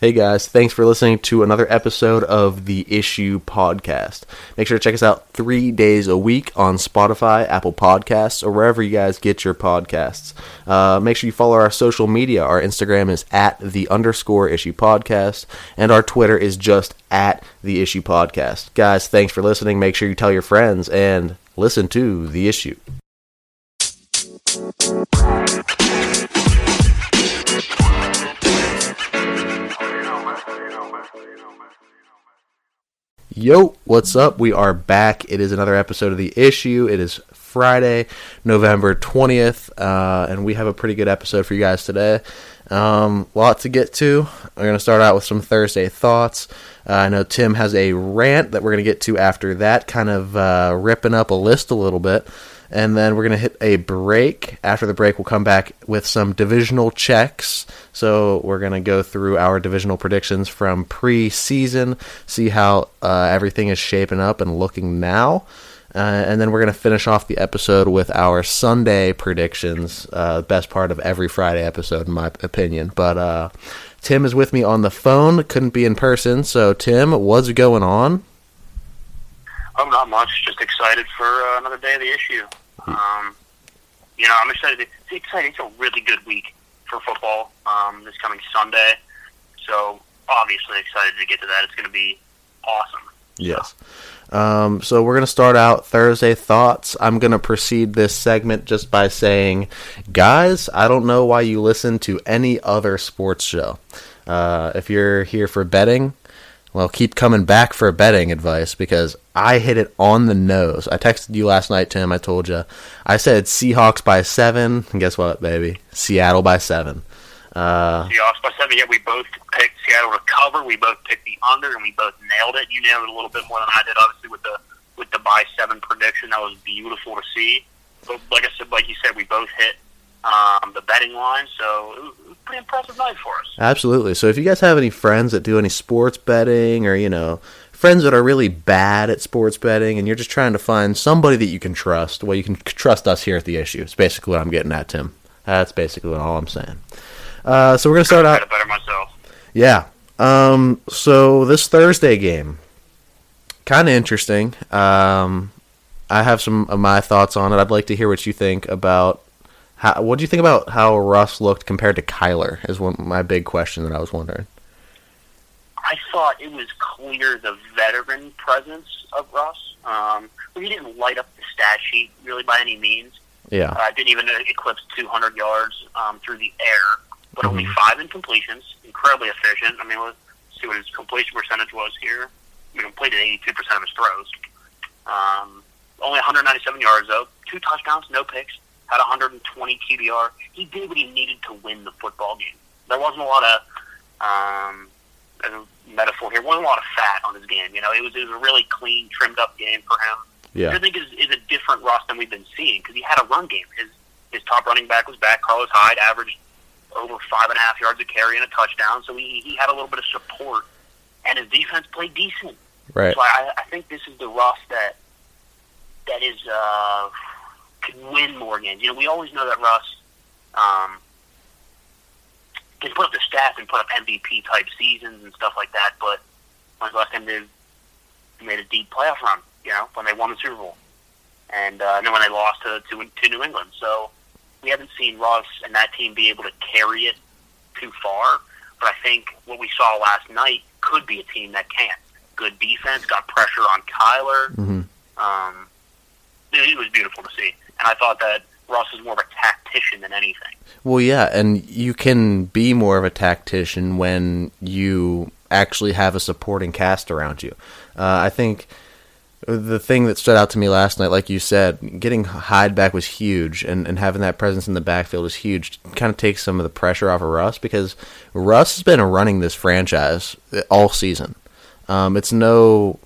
Hey guys, thanks for listening to another episode of the Issue Podcast. Make sure to check us out three days a week on Spotify, Apple Podcasts, or wherever you guys get your podcasts. Uh, make sure you follow our social media. Our Instagram is at the underscore issue podcast, and our Twitter is just at the issue podcast. Guys, thanks for listening. Make sure you tell your friends and listen to the issue. Yo, what's up? We are back. It is another episode of The Issue. It is Friday, November 20th, uh, and we have a pretty good episode for you guys today. Um, lot to get to. We're going to start out with some Thursday thoughts. Uh, I know Tim has a rant that we're going to get to after that, kind of uh, ripping up a list a little bit and then we're going to hit a break. After the break, we'll come back with some divisional checks. So we're going to go through our divisional predictions from preseason, see how uh, everything is shaping up and looking now. Uh, and then we're going to finish off the episode with our Sunday predictions, uh, best part of every Friday episode, in my opinion. But uh, Tim is with me on the phone, couldn't be in person. So, Tim, what's going on? Oh, not much. Just excited for uh, another day of the issue. Um, you know, I'm excited. It's exciting. It's a really good week for football um, this coming Sunday. So obviously excited to get to that. It's going to be awesome. Yes. Um, so we're going to start out Thursday thoughts. I'm going to proceed this segment just by saying, guys, I don't know why you listen to any other sports show. Uh, if you're here for betting, well, keep coming back for betting advice because I hit it on the nose. I texted you last night, Tim. I told you. I said Seahawks by seven. And guess what, baby? Seattle by seven. Uh, Seahawks by seven. Yeah, we both picked Seattle to cover. We both picked the under, and we both nailed it. You nailed it a little bit more than I did, obviously, with the with the by seven prediction. That was beautiful to see. But like I said, like you said, we both hit um, the betting line. So pretty impressive night for us. Absolutely. So if you guys have any friends that do any sports betting or, you know, friends that are really bad at sports betting and you're just trying to find somebody that you can trust, well, you can trust us here at the issue. It's basically what I'm getting at, Tim. That's basically all I'm saying. Uh, so we're going to start out. better myself. Yeah. Um, so this Thursday game, kind of interesting. Um, I have some of my thoughts on it. I'd like to hear what you think about how, what do you think about how Russ looked compared to Kyler? Is one my big question that I was wondering. I thought it was clear the veteran presence of Russ. Um, he didn't light up the stat sheet really by any means. Yeah, uh, didn't even eclipse 200 yards um, through the air, but mm-hmm. only five incompletions. Incredibly efficient. I mean, let's see what his completion percentage was here. He completed 82% of his throws. Um, only 197 yards though, two touchdowns, no picks had 120 QBR. He did what he needed to win the football game. There wasn't a lot of um, metaphor here. wasn't a lot of fat on his game. You know, it was it was a really clean, trimmed up game for him. Yeah. I think is is a different Russ than we've been seeing because he had a run game. His his top running back was back. Carlos Hyde averaged over five and a half yards a carry and a touchdown. So he he had a little bit of support, and his defense played decent. Right. So I, I think this is the Russ that that is. Uh, win more games. You know, we always know that Russ um, can put up the stats and put up MVP type seasons and stuff like that. But when's the last time they made a deep playoff run? You know, when they won the Super Bowl, and, uh, and then when they lost to, to to New England. So we haven't seen Russ and that team be able to carry it too far. But I think what we saw last night could be a team that can. Good defense, got pressure on Kyler. Mm-hmm. Um, it was beautiful to see and I thought that Ross is more of a tactician than anything. Well, yeah, and you can be more of a tactician when you actually have a supporting cast around you. Uh, I think the thing that stood out to me last night, like you said, getting Hyde back was huge, and, and having that presence in the backfield was huge. Kind of takes some of the pressure off of Russ because Russ has been running this franchise all season. Um, it's no,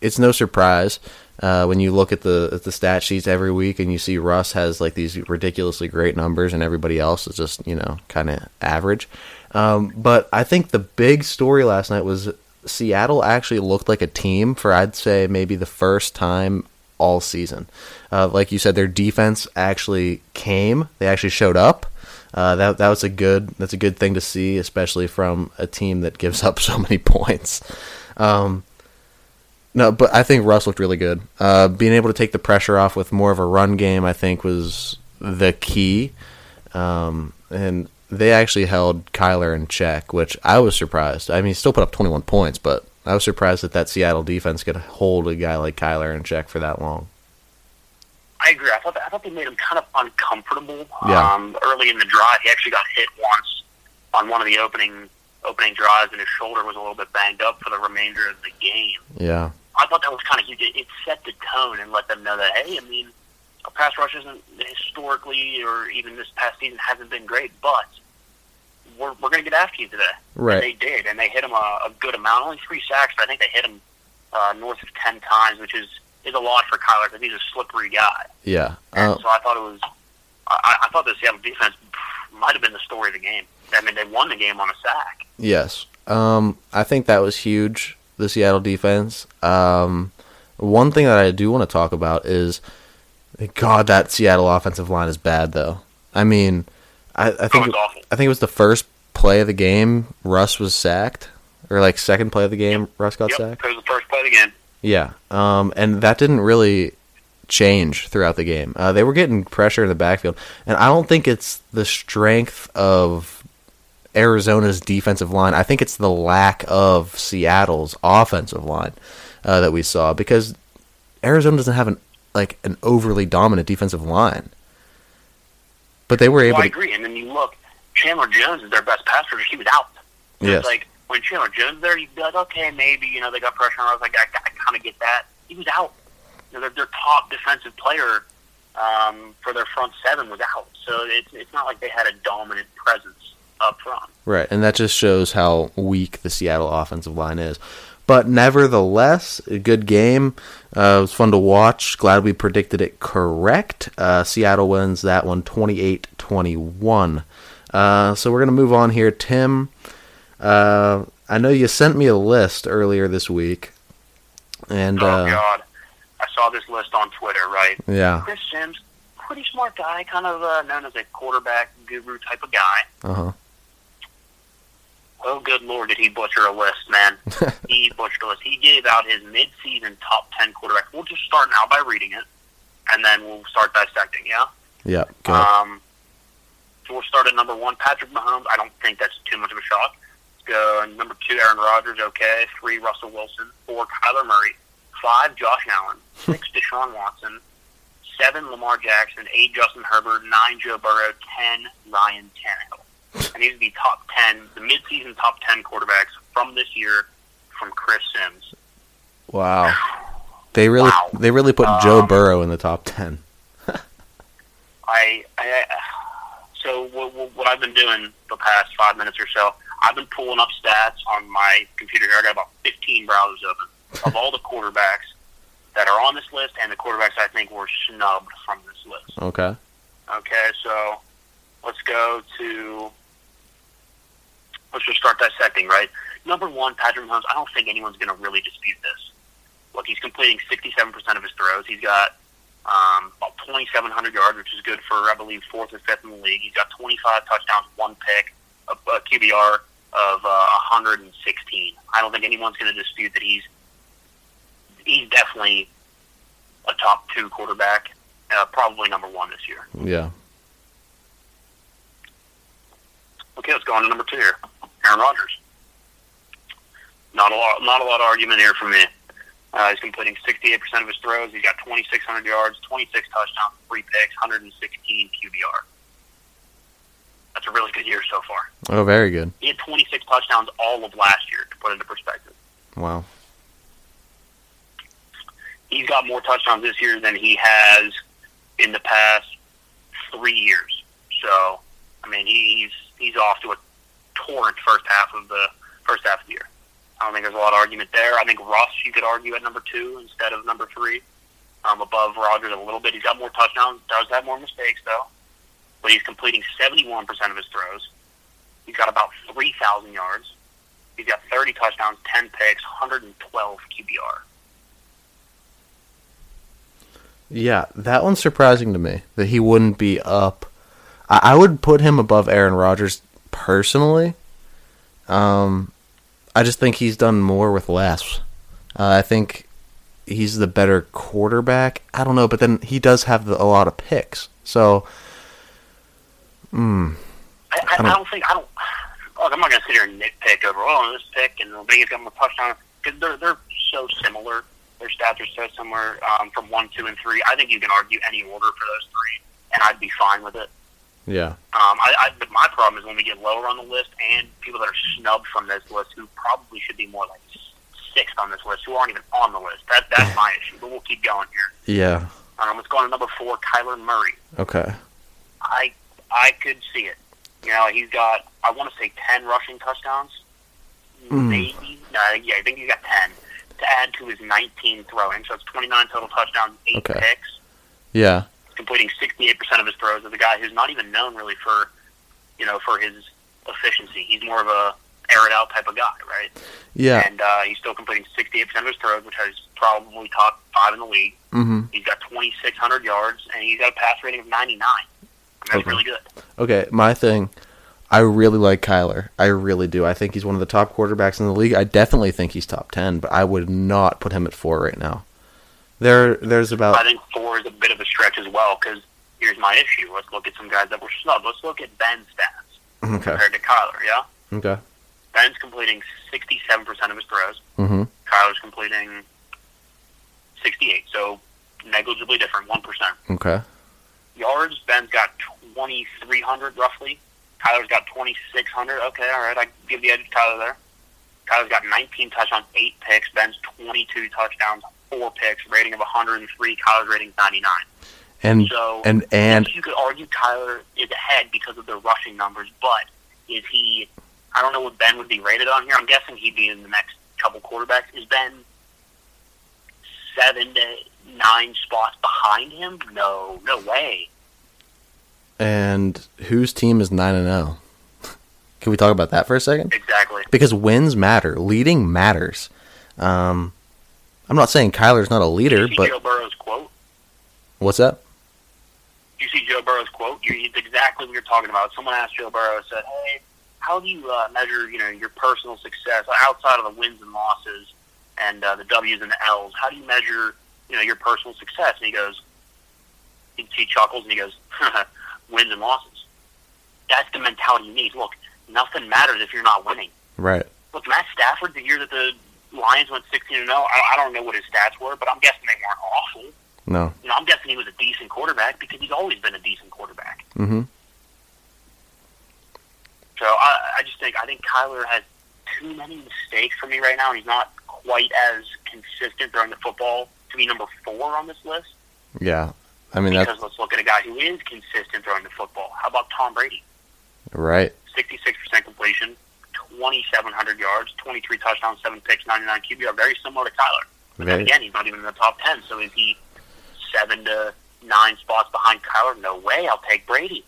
it's no surprise uh, when you look at the at the stat sheets every week and you see Russ has like these ridiculously great numbers and everybody else is just you know kind of average. Um, but I think the big story last night was Seattle actually looked like a team for I'd say maybe the first time all season. Uh, like you said, their defense actually came. They actually showed up. Uh, that that was a good that's a good thing to see, especially from a team that gives up so many points. Um, no, but I think Russ looked really good. Uh, being able to take the pressure off with more of a run game, I think, was the key. Um, and they actually held Kyler in check, which I was surprised. I mean, he still put up 21 points, but I was surprised that that Seattle defense could hold a guy like Kyler in check for that long. I agree. I thought I thought they made him kind of uncomfortable. Yeah. Um, early in the drive, he actually got hit once on one of the opening opening drives, and his shoulder was a little bit banged up for the remainder of the game. Yeah. I thought that was kind of huge. It, it set the tone and let them know that hey, I mean, our pass rush isn't historically or even this past season hasn't been great, but we're we're going to get after you today. Right. And they did, and they hit him a, a good amount. Only three sacks, but I think they hit him uh, north of ten times, which is is a lot for Kyler because he's a slippery guy. Yeah. And Uh, so I thought it was. I, I thought the Seattle defense might have been the story of the game. I mean, they won the game on a sack. Yes. Um, I think that was huge, the Seattle defense. Um, one thing that I do want to talk about is, God, that Seattle offensive line is bad, though. I mean, I, I think Oh, it's. I think it was the first play of the game. Russ was sacked, or like second play of the game. Russ got Yep, sacked. it was the first play of the game. Yeah. Um, and that didn't really change throughout the game. Uh, they were getting pressure in the backfield, and I don't think it's the strength of Arizona's defensive line. I think it's the lack of Seattle's offensive line uh, that we saw because Arizona doesn't have an like an overly dominant defensive line. But they were able Well, I to agree. And then you look, Chandler Jones is their best pass rusher. He was out. So Yes. It's like when Chandler Jones there, you'd be like, okay, maybe you know they got pressure on. I was like, I, I kind of get that. He was out. You know, their, their top defensive player um, for their front seven was out. So it's it's not like they had a dominant presence up front. Right, and that just shows how weak the Seattle offensive line is. But nevertheless, a good game. Uh, it was fun to watch. Glad we predicted it correct. Uh, Seattle wins that one 28 21. Uh, so we're going to move on here. Tim, uh, I know you sent me a list earlier this week. And oh uh, God, I saw this list on Twitter. Right, yeah, Chris Sims, pretty smart guy, kind of uh, known as a quarterback guru type of guy. uh huh. Oh, good lord, did he butcher a list, man? he butchered a list. He gave out his mid-season top 10 quarterback. We'll just start now by reading it, and then we'll start dissecting, yeah? Yeah. Um, so we'll start at number one, Patrick Mahomes. I don't think that's too much of a shock. Let's go number two, Aaron Rodgers, okay. Three, Russell Wilson. Four, Kyler Murray. Five, Josh Allen. Six, Deshaun Watson. Seven, Lamar Jackson. Eight, Justin Herbert. Nine, Joe Burrow. Ten, Ryan Tannehill. And would be top ten, the mid-season top ten quarterbacks from this year from Chris Sims. wow. They really wow. they really put Joe Um, Burrow in the top 10. I, I so what, what- I've been doing the past five minutes or so, I've been pulling up stats on my computer here. I got about 15 browsers open of all the quarterbacks that are on this list and the quarterbacks I think were snubbed from this list. Okay. Okay, so let's go to let's just start dissecting, right? Number one, Patrick Mahomes. I don't think anyone's going to really dispute this. Look, he's completing 67% of his throws. He's got um, about 2,700 yards, which is good for, I believe, fourth or fifth in the league. He's got 25 touchdowns, one pick, a, a QBR of uh, 116. I don't think anyone's going to dispute that he's he's definitely a top two quarterback, uh, probably number one this year. Yeah. Okay, let's go on to number two here. Aaron Rodgers. Not a lot, not a lot of argument here from me. Uh, he's completing 68% of his throws. He's got 2,600 yards, 26 touchdowns, three picks, 116 QBR. That's a really good year so far. Oh, very good. He had 26 touchdowns all of last year, to put into perspective. Wow. He's got more touchdowns this year than he has in the past three years. So, I mean, he's he's off to a torrent first half of the first half of the year. I don't think there's a lot of argument there. I think Russ, you could argue at number two instead of number three, um, above Rodgers a little bit. He's got more touchdowns. Does have more mistakes though, but he's completing 71% of his throws. He's got about 3,000 yards. He's got 30 touchdowns, 10 picks, 112 QBR. Yeah, that one's surprising to me that he wouldn't be up. I, I would put him above Aaron Rodgers personally. Um, I just think he's done more with less. Uh, I think he's the better quarterback. I don't know, but then he does have the, a lot of picks. So, mm, I, I, I, don't, I don't think I don't. Look, I'm not going to sit here and nitpick over oh this pick and biggest got more touchdown because they're they're so similar. Their stats are so similar um, from one, two, and three. I think you can argue any order for those three, and I'd be fine with it. Yeah. Um, I, I, but my problem is when we get lower on the list and people that are snubbed from this list who probably should be more like sixth on this list who aren't even on the list. That that's my issue. But we'll keep going here. Yeah. Um, let's go on to number four, Kyler Murray. Okay. I I could see it. You know, he's got I want to say ten rushing touchdowns. Mm. Maybe. Uh, yeah, I think he's got ten to add to his 19 throwing. So it's 29 total touchdowns, eight Okay. picks, Yeah. Completing 68% of his throws. As a guy who's not even known really for, you know, for his efficiency. He's more of a air it out type of guy, right? Yeah. And uh, he's still completing 68% of his throws, which is probably top five in the league. Mm-hmm. He's got 2,600 yards, and he's got a pass rating of 99. That's Okay. really good. Okay, my thing. I really like Kyler. I really do. I think he's one of the top quarterbacks in the league. I definitely think he's top ten, but I would not put him at four right now. There, there's about. I think four is a bit of a stretch as well, because here's my issue. Let's look at some guys that were snubbed. Let's look at Ben's stats okay, compared to Kyler, yeah? okay, Ben's completing 67% of his throws. mm-hmm. Kyler's completing 68, so negligibly different, 1%. okay, Yards, Ben's got 2,300 roughly. Kyler's got 2,600. Okay, all right, I give the edge to Kyler there. Kyler's got 19 touchdowns, 8 picks. Ben's 22 touchdowns, 4 picks, rating of 103. Kyler's rating 99. and So, and and you could argue Kyler is ahead because of the rushing numbers, but is he? I don't know what Ben would be rated on here. I'm guessing he'd be in the next couple quarterbacks. Is Ben seven to nine spots behind him? No, no way. and whose team is nine and zero? Can we talk about that for a second? Exactly. Because wins matter, leading matters. Um, I'm not saying Kyler's not a leader, you see but Joe Burrow's quote? what's that? Did you see Joe Burrow's quote? You- It's exactly what you're talking about. Someone asked Joe Burrow, said, "Hey, how do you uh, measure, you know, your personal success outside of the wins and losses and uh, the W's and the L's? How do you measure, you know, your personal success?" And he goes, he, he chuckles and he goes, "Wins and losses." That's the mentality you need. Look, nothing matters if you're not winning. Right. Look, Matt Stafford, the year that the Lions went 16 and 0, I, I don't know what his stats were, but I'm guessing they weren't awful. No. You know, I'm guessing he was a decent quarterback because he's always been a decent quarterback. Mm-hmm. So I, I just think I think Kyler has too many mistakes for me right now, and he's not quite as consistent throwing the football to be number four on this list. Yeah. I mean that's Because let's look at a guy who is consistent throwing the football. How about Tom Brady? right. 66% completion, 2,700 yards, 23 touchdowns, seven picks, 99 QBR. Very similar to Kyler. But then again, he's not even in the top 10. So is he seven to nine spots behind Kyler? No way. I'll take Brady.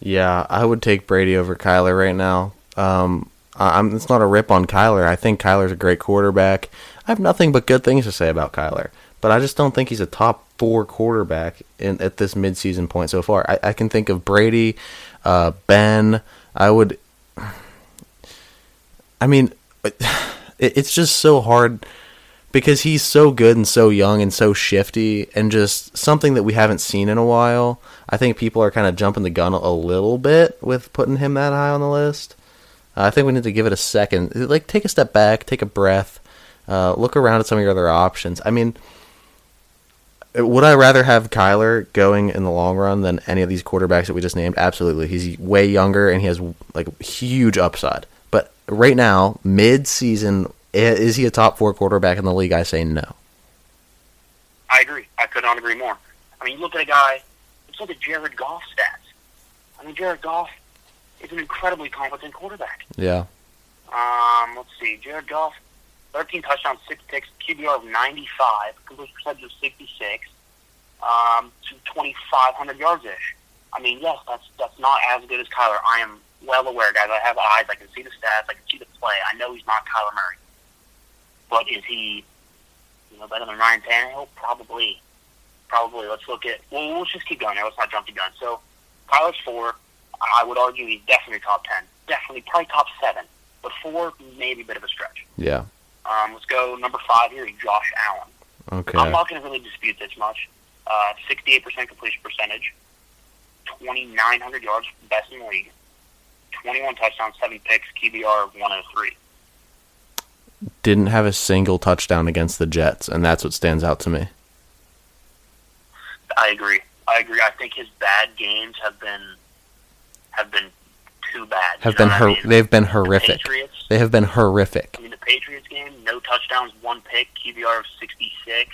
Yeah, I would take Brady over Kyler right now. Um, I'm, it's not a rip on Kyler. I think Kyler's a great quarterback. I have nothing but good things to say about Kyler, but I just don't think he's a top four quarterback in, at this midseason point so far. I, I can think of Brady, uh, Ben. I would. I mean, it, it's just so hard because he's so good and so young and so shifty and just something that we haven't seen in a while. I think people are kind of jumping the gun a little bit with putting him that high on the list. Uh, I think we need to give it a second. Like, take a step back, take a breath, uh, look around at some of your other options. I mean, would I rather have Kyler going in the long run than any of these quarterbacks that we just named? Absolutely. He's way younger and he has like huge upside. But right now, mid-season, is he a top four quarterback in the league? I say no. I agree. I could not agree more. I mean, you look at a guy, let's look at Jared Goff's stats. I mean, Jared Goff is an incredibly competent quarterback. Yeah. Um, let's see. Jared Goff, 13 touchdowns, 6 picks, QBR of 95, completion percentage of 66, um, to 2,500 yards-ish. I mean, yes, that's that's not as good as Kyler. I am well aware, guys. I have eyes. I can see the stats. I can see the play. I know he's not Kyler Murray. But is he, you know, better than Ryan Tannehill? Probably. probably. Let's look at. Well, let's just keep going. Let's not jump the gun. So, Kyler's four. I would argue he's definitely top ten. Definitely, probably top seven. But four, maybe a bit of a stretch. Yeah. Um, let's go number five here, Josh Allen. Okay. I'm not going to really dispute this much. Uh, 68% completion percentage, 2,900 yards, best in the league, 21 touchdowns, 7 picks, QBR of 103. Didn't have a single touchdown against the Jets, and that's what stands out to me. I agree. I agree. I think his bad games have been have been too bad. Have been hor- I mean? they've been The horrific. Patriots. They have been horrific. I mean, the Patriots game, no touchdowns, one pick, QBR of 66.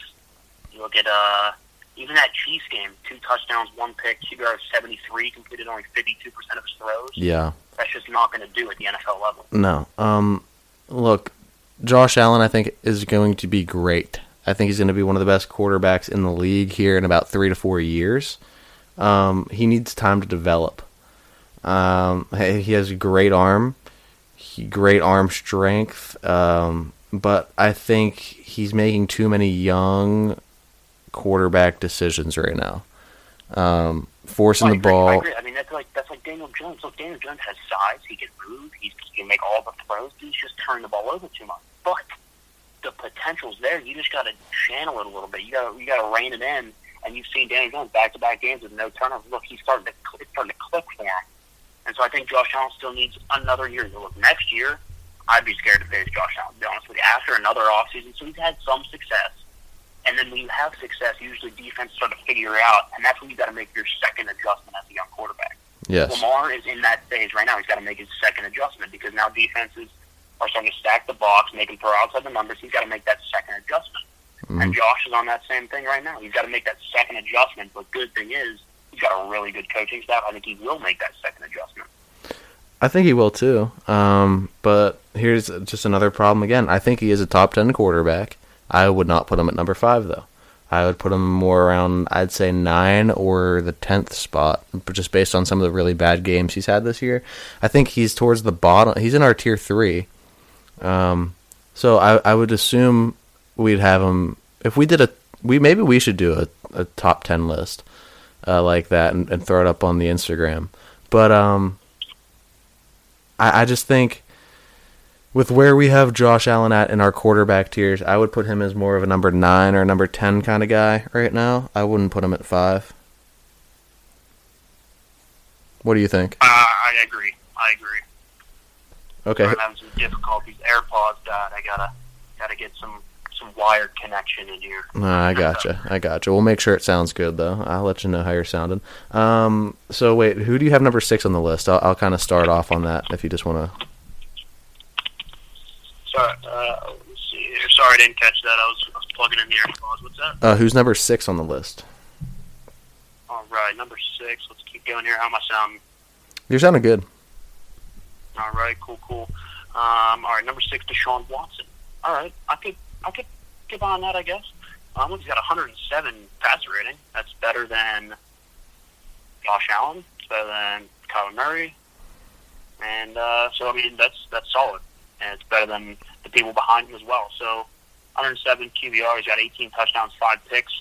You look at uh, even that Chiefs game, two touchdowns, one pick, QBR of 73, completed only 52% of his throws. Yeah. That's just not going to do at the NFL level. No. Um look, Josh Allen I think is going to be great. I think he's going to be one of the best quarterbacks in the league here in about 3 to 4 years. Um he needs time to develop. Um he he has a great arm. He, great arm strength. Um but I think he's making too many young quarterback decisions right now. Um forcing I the agree, I ball. agree. I mean, that's like that's like Daniel Jones. Look, Daniel Jones has size. He can move. He's, he can make all the throws. He's just turning the ball over too much. But the potential's there. You just got to channel it a little bit. You got you got to rein it in. And you've seen Daniel Jones back to back games with no turnovers. Look, he's starting to it's starting to click for him. And so I think Josh Allen still needs another year. Look, next year, I'd be scared to face Josh Allen. To be honest with you, after another offseason, so he's had some success. And then when you have success, usually defense start to figure out, and that's when you got to make your second adjustment as a young quarterback. Yes. Lamar is in that phase right now. He's got to make his second adjustment because now defenses are starting to stack the box, make him throw outside the numbers. He's got to make that second adjustment. And mm-hmm. Josh is on that same thing right now. He's got to make that second adjustment. But good thing is, he's got a really good coaching staff. I think he will make that second adjustment. I think he will too. Um, but here's just another problem again. I think he is a top 10 quarterback. I would not put him at number 5 though. I would put him more around I'd say 9 or the 10th spot just based on some of the really bad games he's had this year. I think he's towards the bottom. He's in our tier 3. Um, so I I would assume we'd have him if we did a we maybe we should do a, a top 10 list uh, like that and, and throw it up on the Instagram. But um I, I just think with where we have Josh Allen at in our quarterback tiers, I would put him as more of a number nine or a number ten kind of guy right now. I wouldn't put him at five. What do you think? Uh, I agree. I agree. Okay, I'm having some difficulties. AirPods died. I gotta gotta get some some wired connection in here. No, I gotcha. I gotcha. We'll make sure it sounds good though. I'll let you know how you're sounding. Um, so wait, who do you have number six on the list? I'll, I'll kind of start off on that if you just want to. Sorry, uh, let's see here. Sorry, I didn't catch that. I was, I was plugging in the AirPods. What's that? Uh, who's number six on the list? All right, number six. Let's keep going here. How am I sounding? You're sounding good. All right, cool, cool. Um, all right, number six, Deshaun Watson. All right, I could, I could get on that, I guess. Um, he's got 107 passer rating. That's better than Josh Allen. It's better than Kyler Murray. And uh, so, I mean, that's that's solid, and it's better than the people behind him as well. So, 107 QBR. He's got 18 touchdowns, five picks,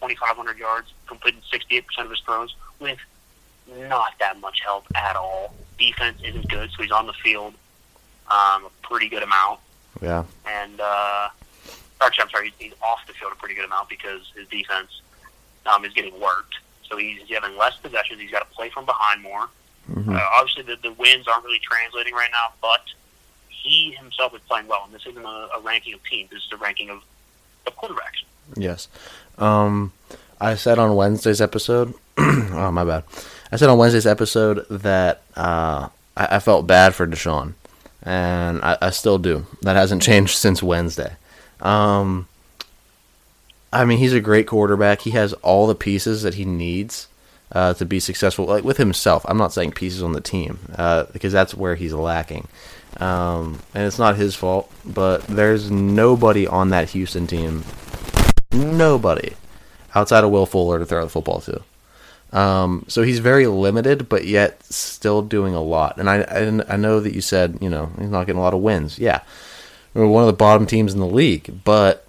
2,500 yards, completed 68% of his throws with not that much help at all. Defense isn't good, so he's on the field um, a pretty good amount. Yeah. And uh, actually, I'm sorry, he's, he's off the field a pretty good amount because his defense um, is getting worked. So he's having less possessions. He's got to play from behind more. Mhm. Uh, obviously, the, the wins aren't really translating right now, but he himself is playing well. And this isn't a, a ranking of teams. This is a ranking of, of quarterbacks. Yes. Um, I said on Wednesday's episode. oh my bad. I said on Wednesday's episode that uh, I, I felt bad for Deshaun, and I, I still do. That hasn't changed since Wednesday. Um, I mean, he's a great quarterback. He has all the pieces that he needs uh, to be successful, like with himself. I'm not saying pieces on the team uh, because that's where he's lacking. Um, and it's not his fault, but there's nobody on that Houston team nobody outside of Will Fuller to throw the football to. Um, so he's very limited, but yet still doing a lot. And I, and I know that you said you know he's not getting a lot of wins. Yeah, we're one of the bottom teams in the league, but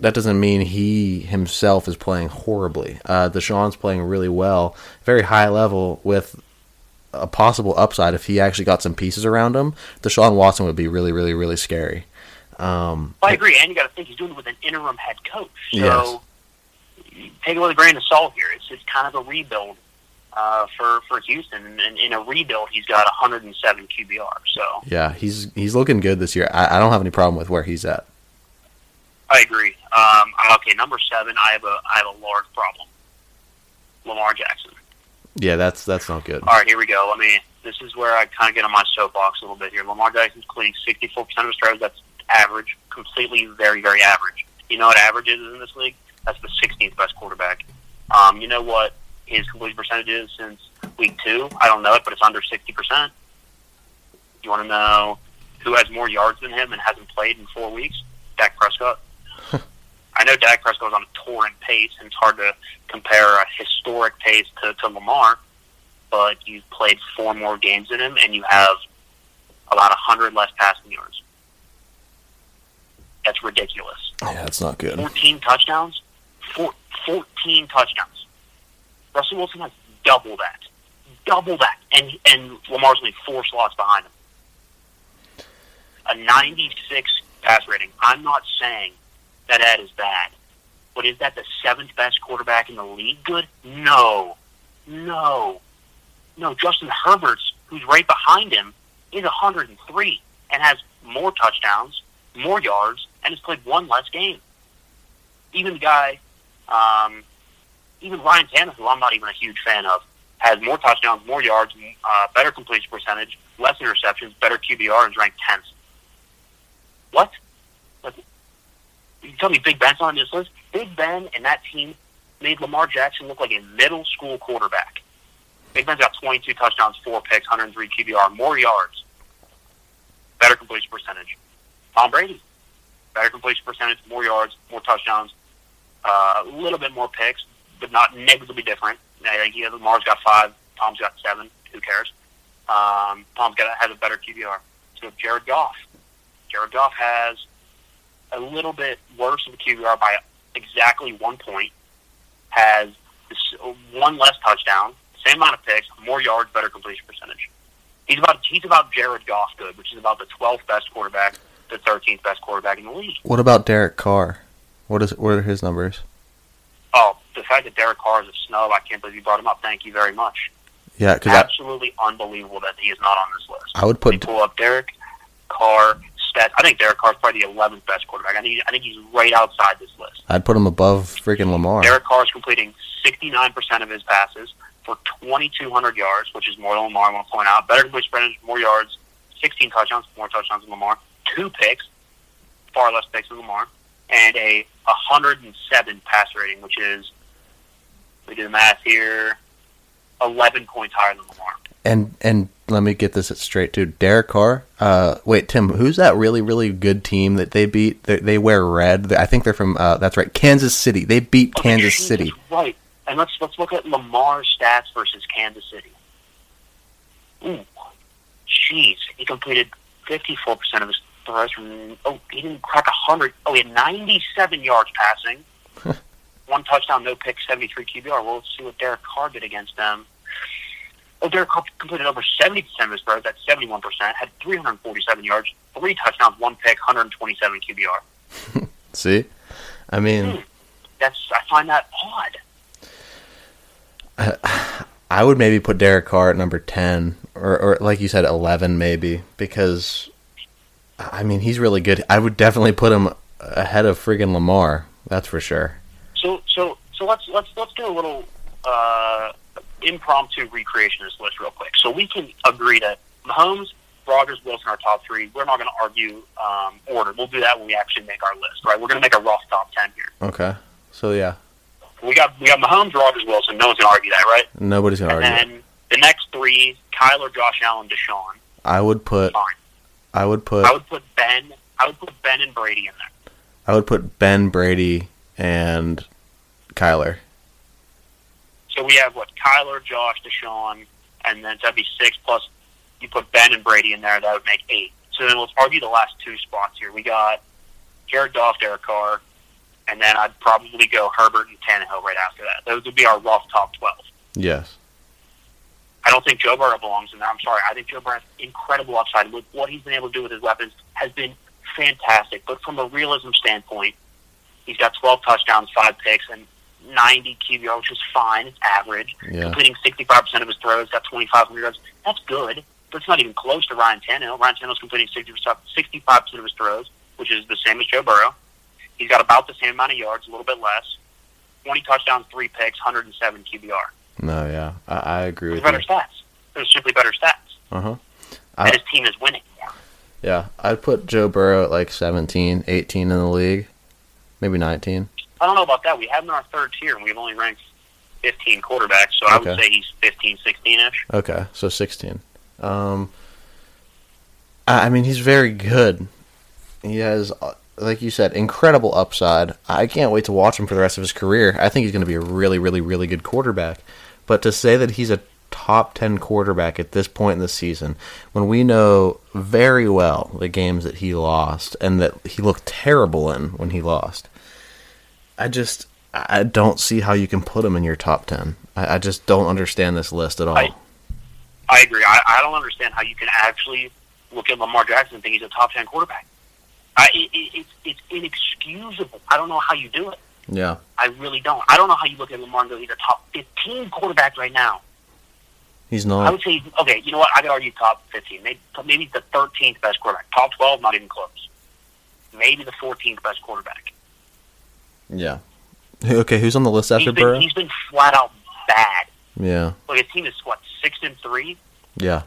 that doesn't mean he himself is playing horribly. Uh, Deshaun's playing really well, very high level with a possible upside if he actually got some pieces around him. Deshaun Watson would be really, really, really scary. Um, I agree, and you got to think he's doing it with an interim head coach. So Yes. take it with a grain of salt here. It's it's kind of a rebuild uh, for for Houston, and in a rebuild, he's got 107 QBR. So yeah, he's he's looking good this year. I, I don't have any problem with where he's at. I agree. Um, okay, number seven, I have a I have a large problem. Lamar Jackson. Yeah, that's that's not good. All right, here we go. Let me. This is where I kind of get on my soapbox a little bit here. Lamar Jackson's completing 64% of his throws. That's average, completely very, very average. You know what average is in this league? That's the 16th best quarterback. Um, you know what his completion percentage is since week two? I don't know it, but it's under 60%. You want to know who has more yards than him and hasn't played in four weeks? Dak Prescott. I know Dak Prescott was on a torrent pace, and it's hard to compare a historic pace to, to Lamar, but you've played four more games than him, and you have about 100 less passing yards. That's ridiculous. Yeah, that's not good. 14 touchdowns? Four, 14 touchdowns. Russell Wilson has double that. Double that. And, and Lamar's only four slots behind him. A 96 pass rating. I'm not saying that that is bad. But is that the seventh best quarterback in the league good? No. No. No, Justin Herbert's, who's right behind him, is 103 and has more touchdowns, more yards, and has played one less game. Even the guy, um, even Ryan Tannehill, who I'm not even a huge fan of, has more touchdowns, more yards, uh, better completion percentage, less interceptions, better QBR, and is ranked 10th. What? Like, you tell me Big Ben's on this list? Big Ben and that team made Lamar Jackson look like a middle school quarterback. Big Ben's got 22 touchdowns, four picks, 103 QBR, more yards, better completion percentage. Tom Brady, better completion percentage, more yards, more touchdowns, uh, a little bit more picks, but not negligibly different. I think he has, Lamar's got five, Tom's got seven. Who cares? Um, Tom's got has a better QBR. So Jared Goff, Jared Goff has a little bit worse of a QBR by exactly one point. Has one less touchdown, same amount of picks, more yards, better completion percentage. He's about he's about Jared Goff good, which is about the 12th best quarterback, the 13th best quarterback in the league. What about Derek Carr? What is what are his numbers? Oh, the fact that Derek Carr is a snub, I can't believe you brought him up. Thank you very much. Yeah, because Absolutely unbelievable that he is not on this list. I, I would Let put pull up Derek Carr stat. I think Derek Carr is probably the 11th best quarterback. I think I think he's right outside this list. I'd put him above freaking Lamar. Derek Carr is completing 69% of his passes for 2,200 yards, which is more than Lamar. I want to point out. Better completion percentage, more yards, 16 touchdowns, more touchdowns than Lamar. Two picks, far less picks than Lamar, and a 107 pass rating, which is we do the math here, 11 points higher than Lamar. And and let me get this straight too. Derek Carr. Uh, wait, Tim. Who's that really really good team that they beat? They, they wear red. I think they're from. Uh, that's right, Kansas City. They beat Oh, Kansas City. Right. And let's let's look at Lamar's stats versus Kansas City. Ooh, jeez, he completed fifty four percent of his throws from. Oh, he didn't crack hundred. Oh, he had ninety seven yards passing, one touchdown, no pick, seventy three QBR. Well, let's see what Derek Carr did against them. Oh, Derek Carr completed over seventy percent of his throws. That's seventy one percent. Had three hundred forty seven yards, three touchdowns, one pick, one hundred twenty seven QBR. See, I mean, Hmm. That's I find that odd. I would maybe put Derek Carr at number ten, or or like you said, eleven maybe, because I mean he's really good. I would definitely put him ahead of friggin' Lamar. That's for sure. So so so let's let's let's do a little uh, impromptu recreation of this list real quick. So we can agree that Mahomes, Rodgers, Wilson are top three. We're not going to argue um, order. We'll do that when we actually make our list, right? We're going to make a rough top ten here. Okay, so yeah, We got we got Mahomes, Rodgers, Wilson. No one's going to argue that, right? nobody's gonna And argue. then the next three: Kyler, Josh Allen, Deshaun. I would put. Fine. I would put. I would put Ben. I would put Ben and Brady in there. I would put Ben Brady and Kyler. So we have what Kyler, Josh, Deshaun, and then that'd be six plus. You put Ben and Brady in there, that would make eight. So then let's argue the last two spots here. We got Jared Goff, Derek Carr, and then I'd probably go Herbert and Tannehill right after that. Those would be our rough top twelve. Yes. I don't think Joe Burrow belongs in there. I'm sorry. I think Joe Burrow has incredible upside. With what he's been able to do with his weapons has been fantastic. But from a realism standpoint, he's got 12 touchdowns, five picks, and 90 QBR, which is fine. It's average. Yeah. Completing 65% of his throws, got 2,500 yards. That's good, but it's not even close to Ryan Tannehill. Ryan Tannehill's completing 60%, 65% of his throws, which is the same as Joe Burrow. He's got about the same amount of yards, a little bit less. 20 touchdowns, three picks, 107 QBR. No, yeah, I, I agree Those with better you. stats. Those simply better stats. Uh huh. and his team is winning. yeah, I'd put Joe Burrow at like 17, 18 in the league, maybe 19. I don't know about that. We have him in our third tier, and we've only ranked 15 quarterbacks, so I would say he's 15, 16-ish. Okay, so 16. Um, I I mean, he's very good. He has, uh, like you said, incredible upside. I can't wait to watch him for the rest of his career. I think he's going to be a really, really, really good quarterback. But to say that he's a top 10 quarterback at this point in the season, when we know very well the games that he lost and that he looked terrible in when he lost, I just. I don't see how you can put him in your top 10. I, I just don't understand this list at all. I- I agree. I, I don't understand how you can actually look at Lamar Jackson and think he's a top 10 quarterback. I, it, it, it's, it's inexcusable. I don't know how you do it. yeah. I really don't. I don't know how you look at Lamar and go, he's a top 15 quarterback right now. He's not. I would say, okay, you know what? I could argue top 15. Maybe, maybe the 13th best quarterback. Top 12, not even close. Maybe the 14th best quarterback. Yeah. Okay, who's on the list He's after been, Burrow? he's been flat out bad. Yeah. Like his team is what six and three. Yeah.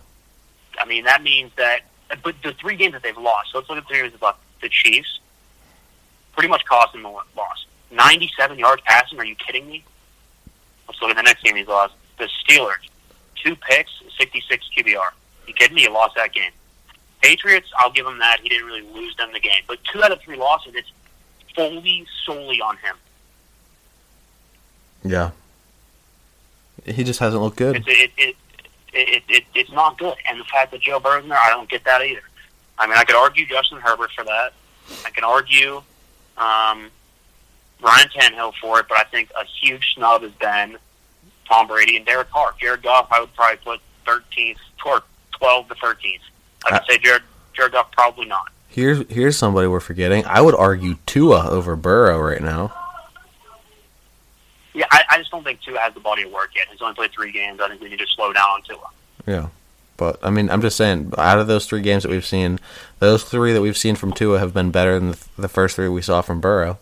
I mean that means that. But the three games that they've lost. So let's look at the three games about the Chiefs. Pretty much cost them the loss. Ninety-seven yards passing. Are you kidding me? Let's look at the next game he's lost. The Steelers. Two picks, sixty-six QBR. You kidding me? He lost that game. Patriots. I'll give him that. He didn't really lose them the game. But two out of three losses. It's fully solely on him. Yeah. He just hasn't looked good. It's it, it, it, it, it, it's not good. And the fact that Joe Burrow's there, I don't get that either. I mean, I could argue Justin Herbert for that. I can argue um, Ryan Tannehill for it, but I think a huge snub has been Tom Brady and Derek Carr. Jared Goff, I would probably put 13th or 12 to 13th. I would say Jared, Jared Goff probably not. Here's here's somebody we're forgetting. I would argue Tua over Burrow right now. Yeah, I, I just don't think Tua has the body of work yet. He's only played three games. I think we need to slow down on Tua. Yeah. But I mean, I'm just saying, out of those three games that we've seen, those three that we've seen from Tua have been better than the, the first three we saw from Burrow.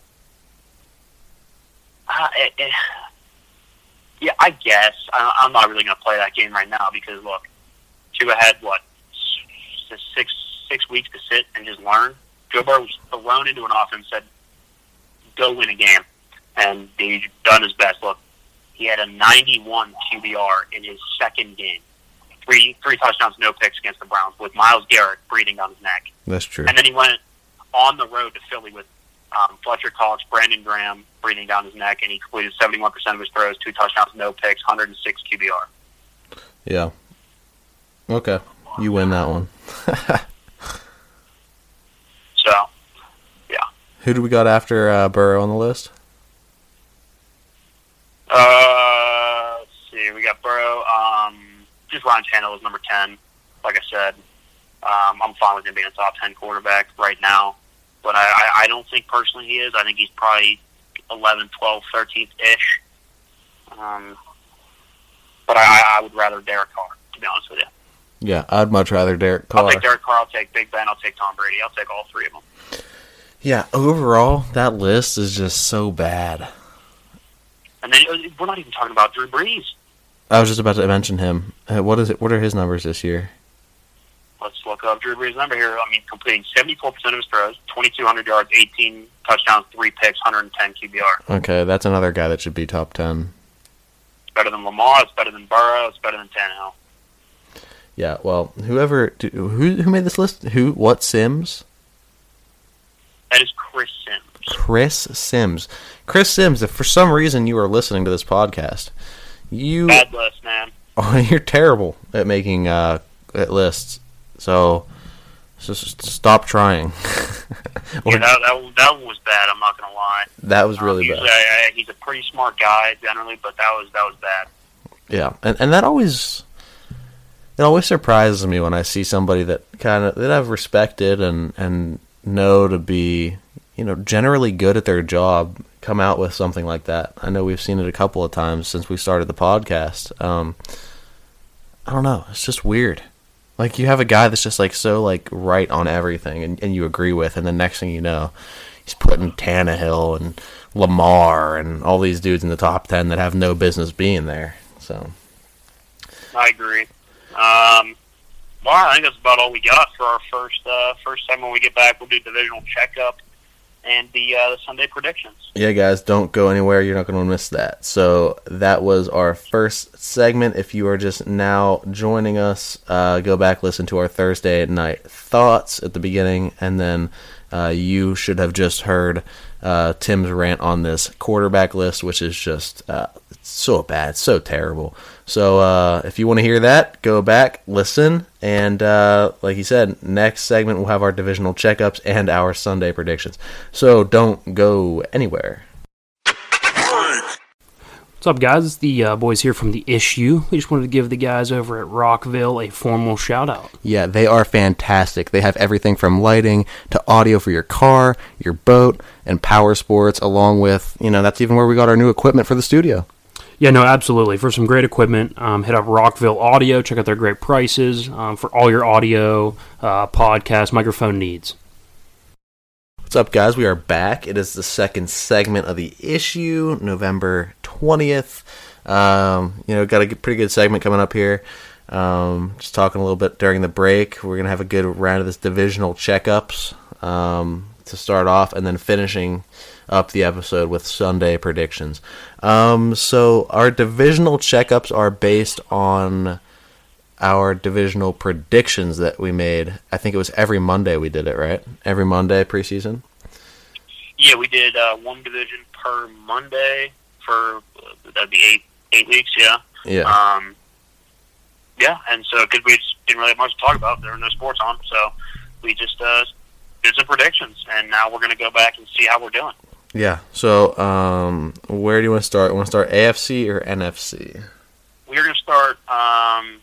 Uh, it, it, yeah, I guess I, I'm not really going to play that game right now because look, Tua had what six six weeks to sit and just learn. Joe Burrow was thrown into an offense that go win a game, and he done his best. Look, he had a 91 QBR in his second game, three three touchdowns, no picks against the Browns, with Myles Garrett breathing down his neck. That's true. And then he went on the road to Philly with um, Fletcher Cox, Brandon Graham breathing down his neck, and he completed 71% of his throws, two touchdowns, no picks, 106 QBR. Yeah. Okay. You win that one. So, yeah. Who do we got after uh, Burrow on the list? uh, let's see, we got Burrow. Um, just Ryan Tannehill is number 10. Like I said, um, I'm fine with him being a top 10 quarterback right now. But I, I, I don't think personally he is. I think he's probably 11, 12, 13th ish. Um, but I, I would rather Derek Carr, to be honest with you. Yeah, I'd much rather Derek I'll Carr. take Derek Carr. I'll take Big Ben. I'll take Tom Brady. I'll take all three of them. Yeah, overall, that list is just so bad. And then uh, we're not even talking about Drew Brees. I was just about to mention him. Uh, what is it? What are his numbers this year? Let's look up Drew Brees' number here. I mean, completing 74% of his throws, 2,200 yards, 18 touchdowns, three picks, 110 QBR. Okay, that's another guy that should be top ten. It's better than Lamar. It's better than Burrow. It's better than Tannehill. Yeah, well, whoever who who made this list? Who? What Sims? That is Chris Sims. Chris Sims. Chris Sims. If for some reason you are listening to this podcast, you Bad list, man. oh, you're terrible at making uh, at lists. So Just stop trying. Yeah, that, that that one was bad. I'm not gonna lie. that was Um, really he's, bad. A, I- he's a pretty smart guy generally, but that was that was bad. Yeah, and and that always it always surprises me when I see somebody that kind of that I've respected and and know to be you know generally good at their job come out with something like that. I know we've seen it a couple of times since we started the podcast. Um, I don't know, it's just weird. Like you have a guy that's just like so like right on everything, and, and you agree with, and the next thing you know, he's putting Tannehill and Lamar and all these dudes in the top ten that have no business being there. So. I agree. Um, well, I think that's about all we got for our first uh, first time when we get back. We'll do divisional checkup and the uh, the Sunday predictions. Yeah, guys, don't go anywhere. You're not going to miss that. So that was our first segment. If you are just now joining us, uh, go back listen to our Thursday at night thoughts at the beginning, and then uh, you should have just heard uh, Tim's rant on this quarterback list, which is just uh, so bad, so terrible. So uh, if you want to hear that, go back, listen, and uh, like he said, next segment we'll have our divisional checkups and our Sunday predictions. So don't go anywhere. What's up, guys? It's the uh, boys here from the issue. We just wanted to give the guys over at Rockville a formal shout out. Yeah, they are fantastic. They have everything from lighting to audio for your car, your boat, and power sports, along with, you know, that's even where we got our new equipment for the studio. Yeah, no, absolutely. For some great equipment, um, hit up Rockville Audio. Check out their great prices um, for all your audio, uh, podcast, microphone needs. What's up, guys? We are back. It is the second segment of the issue, November 20th. Um, you know, got a pretty good segment coming up here. Um, just talking a little bit during the break. We're going to have a good round of this divisional checkups um, to start off, and then finishing up the episode with Sunday predictions. Um, so, our divisional checkups are based on our divisional predictions that we made. I think it was every Monday we did it, right? Every Monday preseason. Yeah, we did uh, one division per Monday for uh, that'd be eight eight weeks. Yeah. Yeah. Um, yeah, and so because we didn't really have much to talk about, there were no sports on, so we just uh, did some predictions, and now we're going to go back and see how we're doing. Yeah. So, um, where do you want to start? Want to start AFC or NFC? We're going to start um,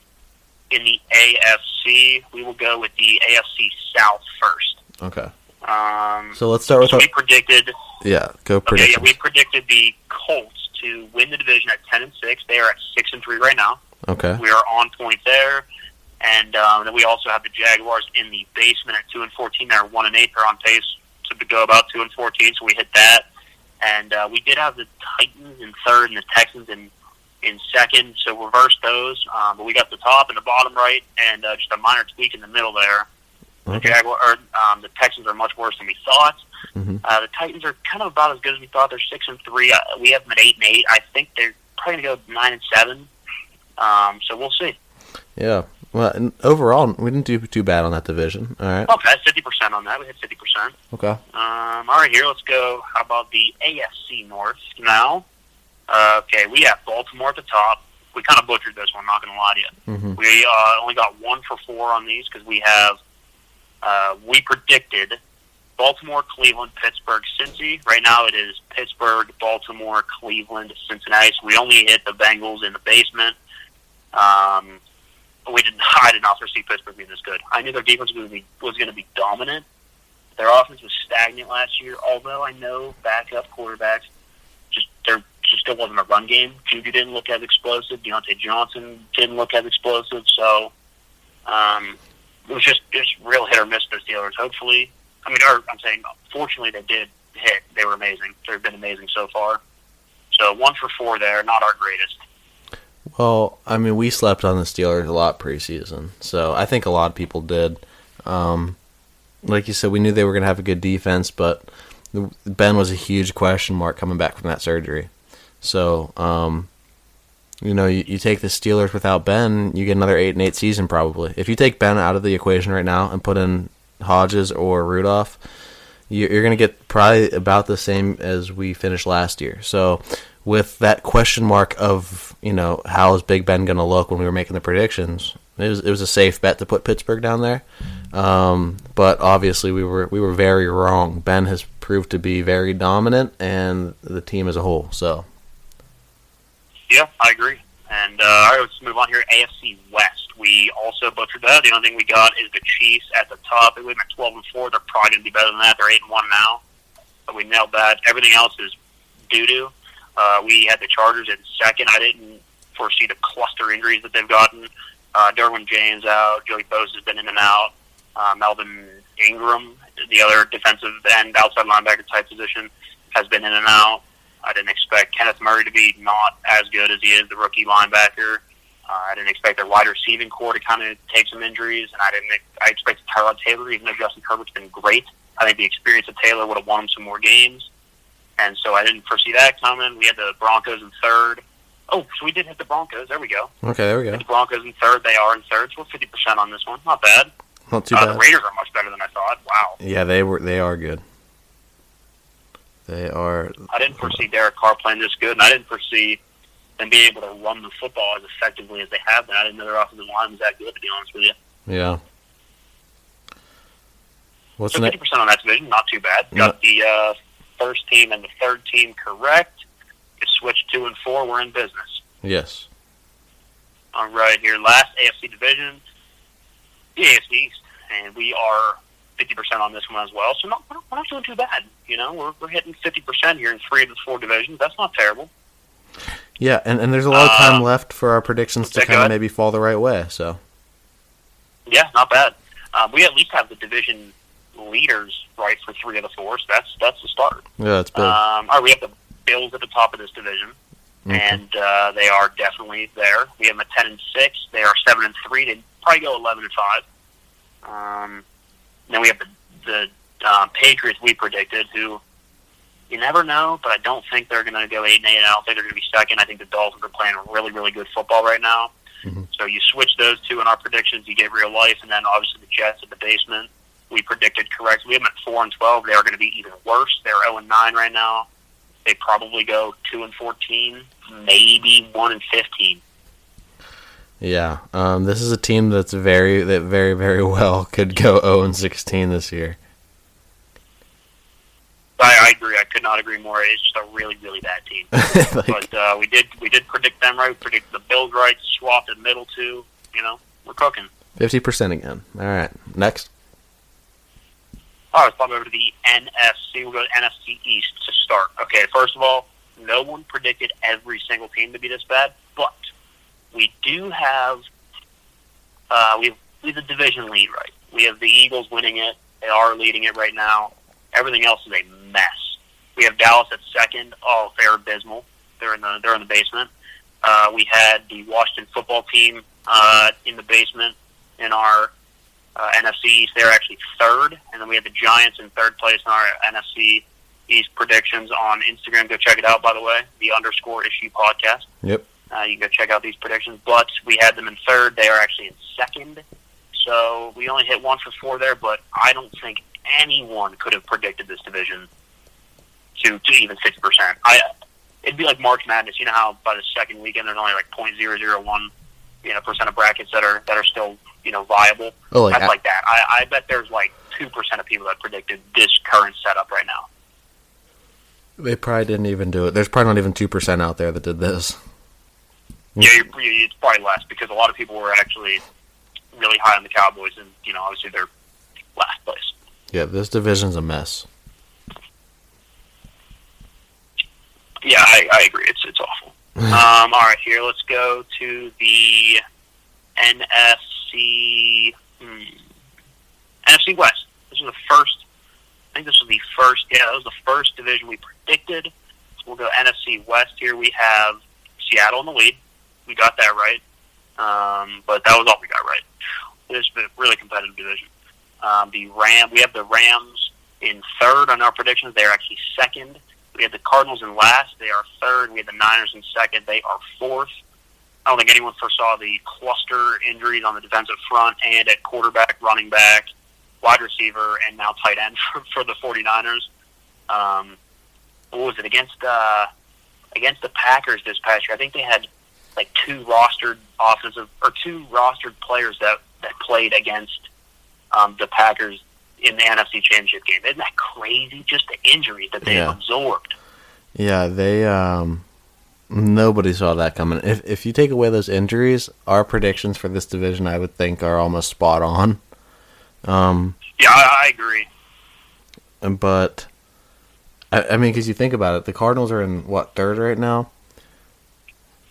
in the AFC. We will go with the AFC South first. Okay. Um, So let's start with so our, we predicted. yeah. Go Okay, yeah, we predicted the Colts to win the division at ten and six. They are at six and three right now. Okay. We are on point there. And um, then we also have the Jaguars in the basement at two and fourteen. They're one and eight. They're on pace to go about two and fourteen. So we hit that. And uh, we did have the Titans in third and the Texans in in second. So reverse those. Um, but we got the top and the bottom right, and uh, just a minor tweak in the middle there. The Okay. Jaguar or um, the Texans are much worse than we thought. Mhm. Uh, the Titans are kind of about as good as we thought. They're six and three. Uh, we have them at eight and eight. I think they're probably gonna go nine and seven. Um, so we'll see. Yeah. Well, overall, we didn't do too bad on that division. All right. Okay, fifty percent on that. We hit fifty percent. Okay. Um, all right, here let's go. How about the AFC North now? Uh, okay, we have Baltimore at the top. We kind of butchered this one. Not gonna lie to you. hmm We uh, only got one for four on these because we have uh, we predicted Baltimore, Cleveland, Pittsburgh, Cincy. Right now it is Pittsburgh, Baltimore, Cleveland, Cincinnati. So we only hit the Bengals in the basement. Um, we did I did not foresee Pittsburgh being this good. I knew their defense was going to be was going to be dominant. Their offense was stagnant last year. Although I know backup quarterbacks just there just still wasn't a run game. Juju didn't look as explosive. Diontae Johnson didn't look as explosive. So um, it was just just real hit or miss for the Steelers. Hopefully, I mean, or I'm saying, fortunately, they did hit. They were amazing. They've been amazing so far. So one for four there, not our greatest. Well, I mean, we slept on the Steelers a lot preseason, so I think a lot of people did. Um, like you said, we knew they were going to have a good defense, but Ben was a huge question mark coming back from that surgery. So, um, you know, you, you take the Steelers without Ben, you get another eight and eight season probably. If you take Ben out of the equation right now and put in Hodges or Rudolph, you- you're going to get probably about the same as we finished last year. So, with that question mark of you know how is Big Ben going to look when we were making the predictions, it was it was a safe bet to put Pittsburgh down there. Um, but obviously, we were we were very wrong. Ben has proved to be very dominant, and the team as a whole. So, yeah, I agree. And uh, all right, let's move on here. AFC West. We also butchered that. The only thing we got is the Chiefs at the top. They went at twelve and four. They're probably going to be better than that. They're eight and one now. But we nailed that. Everything else is doo doo. Uh, we had the Chargers in second. I didn't foresee the cluster injuries that they've gotten. Uh, Derwin James out. Joey Bosa has been in and out. Uh, Melvin Ingram, the other defensive end, outside linebacker type position, has been in and out. I didn't expect Kenneth Murray to be not as good as he is, the rookie linebacker. Uh, I didn't expect their wide receiving corps to kind of take some injuries, and I didn't. I expected Tyrod Taylor, even though Justin Herbert's been great. I think the experience of Taylor would have won him some more games, and so I didn't foresee that coming. We had the Broncos in third. Oh, so we did hit the Broncos. There we go. okay, there we go. The Broncos in third. They are in third. So we're fifty percent on this one. Not bad. Not too Uh, the. Raiders are much better than I thought. Wow. Yeah, they were. They are good. They are. I didn't foresee Derek Carr playing this good, and I didn't foresee them being able to run the football as effectively as they have been. I didn't know their offensive line was that good, to be honest with you. Yeah. What's So fifty percent on that division, not too bad. Got the uh, first team and the third team correct. You switch two and four, we're in business. Yes. All right, here last AFC division, the AFC East, and we are fifty percent on this one as well. So not, we're not- doing too bad. You know, we're we're hitting fifty percent here in three of the four divisions. That's not terrible. Yeah, and, and there's a lot of time Uh, left for our predictions to kind of maybe fall the right way. So Yeah, not bad. Um, we at least have the division leaders right for three of the four, so that's that's the start. yeah, that's big. Um, all right, we have the Bills at the top of this division, Okay. and uh, they are definitely there. We have them at ten and six. They are seven and three. They probably go eleven and five. Um, then we have the the um, Patriots we predicted, who you never know, but I don't think they're going to go eight and eight. I don't think they're going to be second. I think the Dolphins are playing really really good football right now. Mhm. So you switch those two in our predictions, you get real life, and then obviously the Jets at the basement we predicted correct. We have them at four and twelve. They are going to be even worse. They're zero and nine right now. They probably go two and fourteen, maybe one and fifteen. yeah, um, this is a team that's very that very very well could go 0 and 16 this year. I, I agree. I could not agree more. It's just a really, really bad team. like, But uh, we did we did predict them right. We predicted the Bills right. Swapped in middle two. You know, we're cooking. Fifty percent again. All right, next. All right, let's pop over to the NFC. We'll go to NFC East to start. Okay, first of all, no one predicted every single team to be this bad, but we do have uh, we have, we have the division lead right. We have the Eagles winning it. They are leading it right now. Everything else is a mess. We have Dallas at second. Oh, they're abysmal. They're in the they're in the basement. Uh, we had the Washington football team uh, in the basement in our uh, NFC East. They're actually third, and then we had the Giants in third place in our NFC East predictions on Instagram. Go check it out, by the way, the underscore issue podcast. Yep. Uh, you can go check out these predictions. But we had them in third. They are actually in second. So we only hit one for four there, but I don't think anyone could have predicted this division to, to even six percent. I it'd be like March Madness. You know how by the second weekend there's only like point zero zero one you know percent of brackets that are that are still you know viable. Oh, like That's like that. I, I bet there's like two percent of people that predicted this current setup right now. they probably didn't even do it. There's probably not even two percent out there that did this. Yeah, you're, you it's probably less because a lot of people were actually really high on the Cowboys, and you know obviously they're last place. Yeah, this division's a mess. Yeah, I, I agree. It's it's awful. um, all right, here let's go to the NFC hmm, NFC West. This was the first. I think this was the first. Yeah, that was the first division we predicted. So we'll go NFC West. Here we have Seattle in the lead. We got that right, um, but that was all we got right. This been a really competitive division. Um, the Ram. We have the Rams in third on our predictions. They're actually second. We had the Cardinals in last. They are third. We had the Niners in second. They are fourth. I don't think anyone foresaw the cluster injuries on the defensive front and at quarterback, running back, wide receiver, and now tight end for, for the 49ers. Um, what was it against uh, against the Packers this past year? I think they had like two rostered offensive or two rostered players that that played against um, the Packers in the NFC Championship game. Isn't that crazy? Just the injuries that they Yeah. absorbed. Yeah, they um nobody saw that coming. If if you take away those injuries, our predictions for this division I would think are almost spot on. Um Yeah, I, I agree. but I, I mean cuz you think about it, the Cardinals are in what, third right now?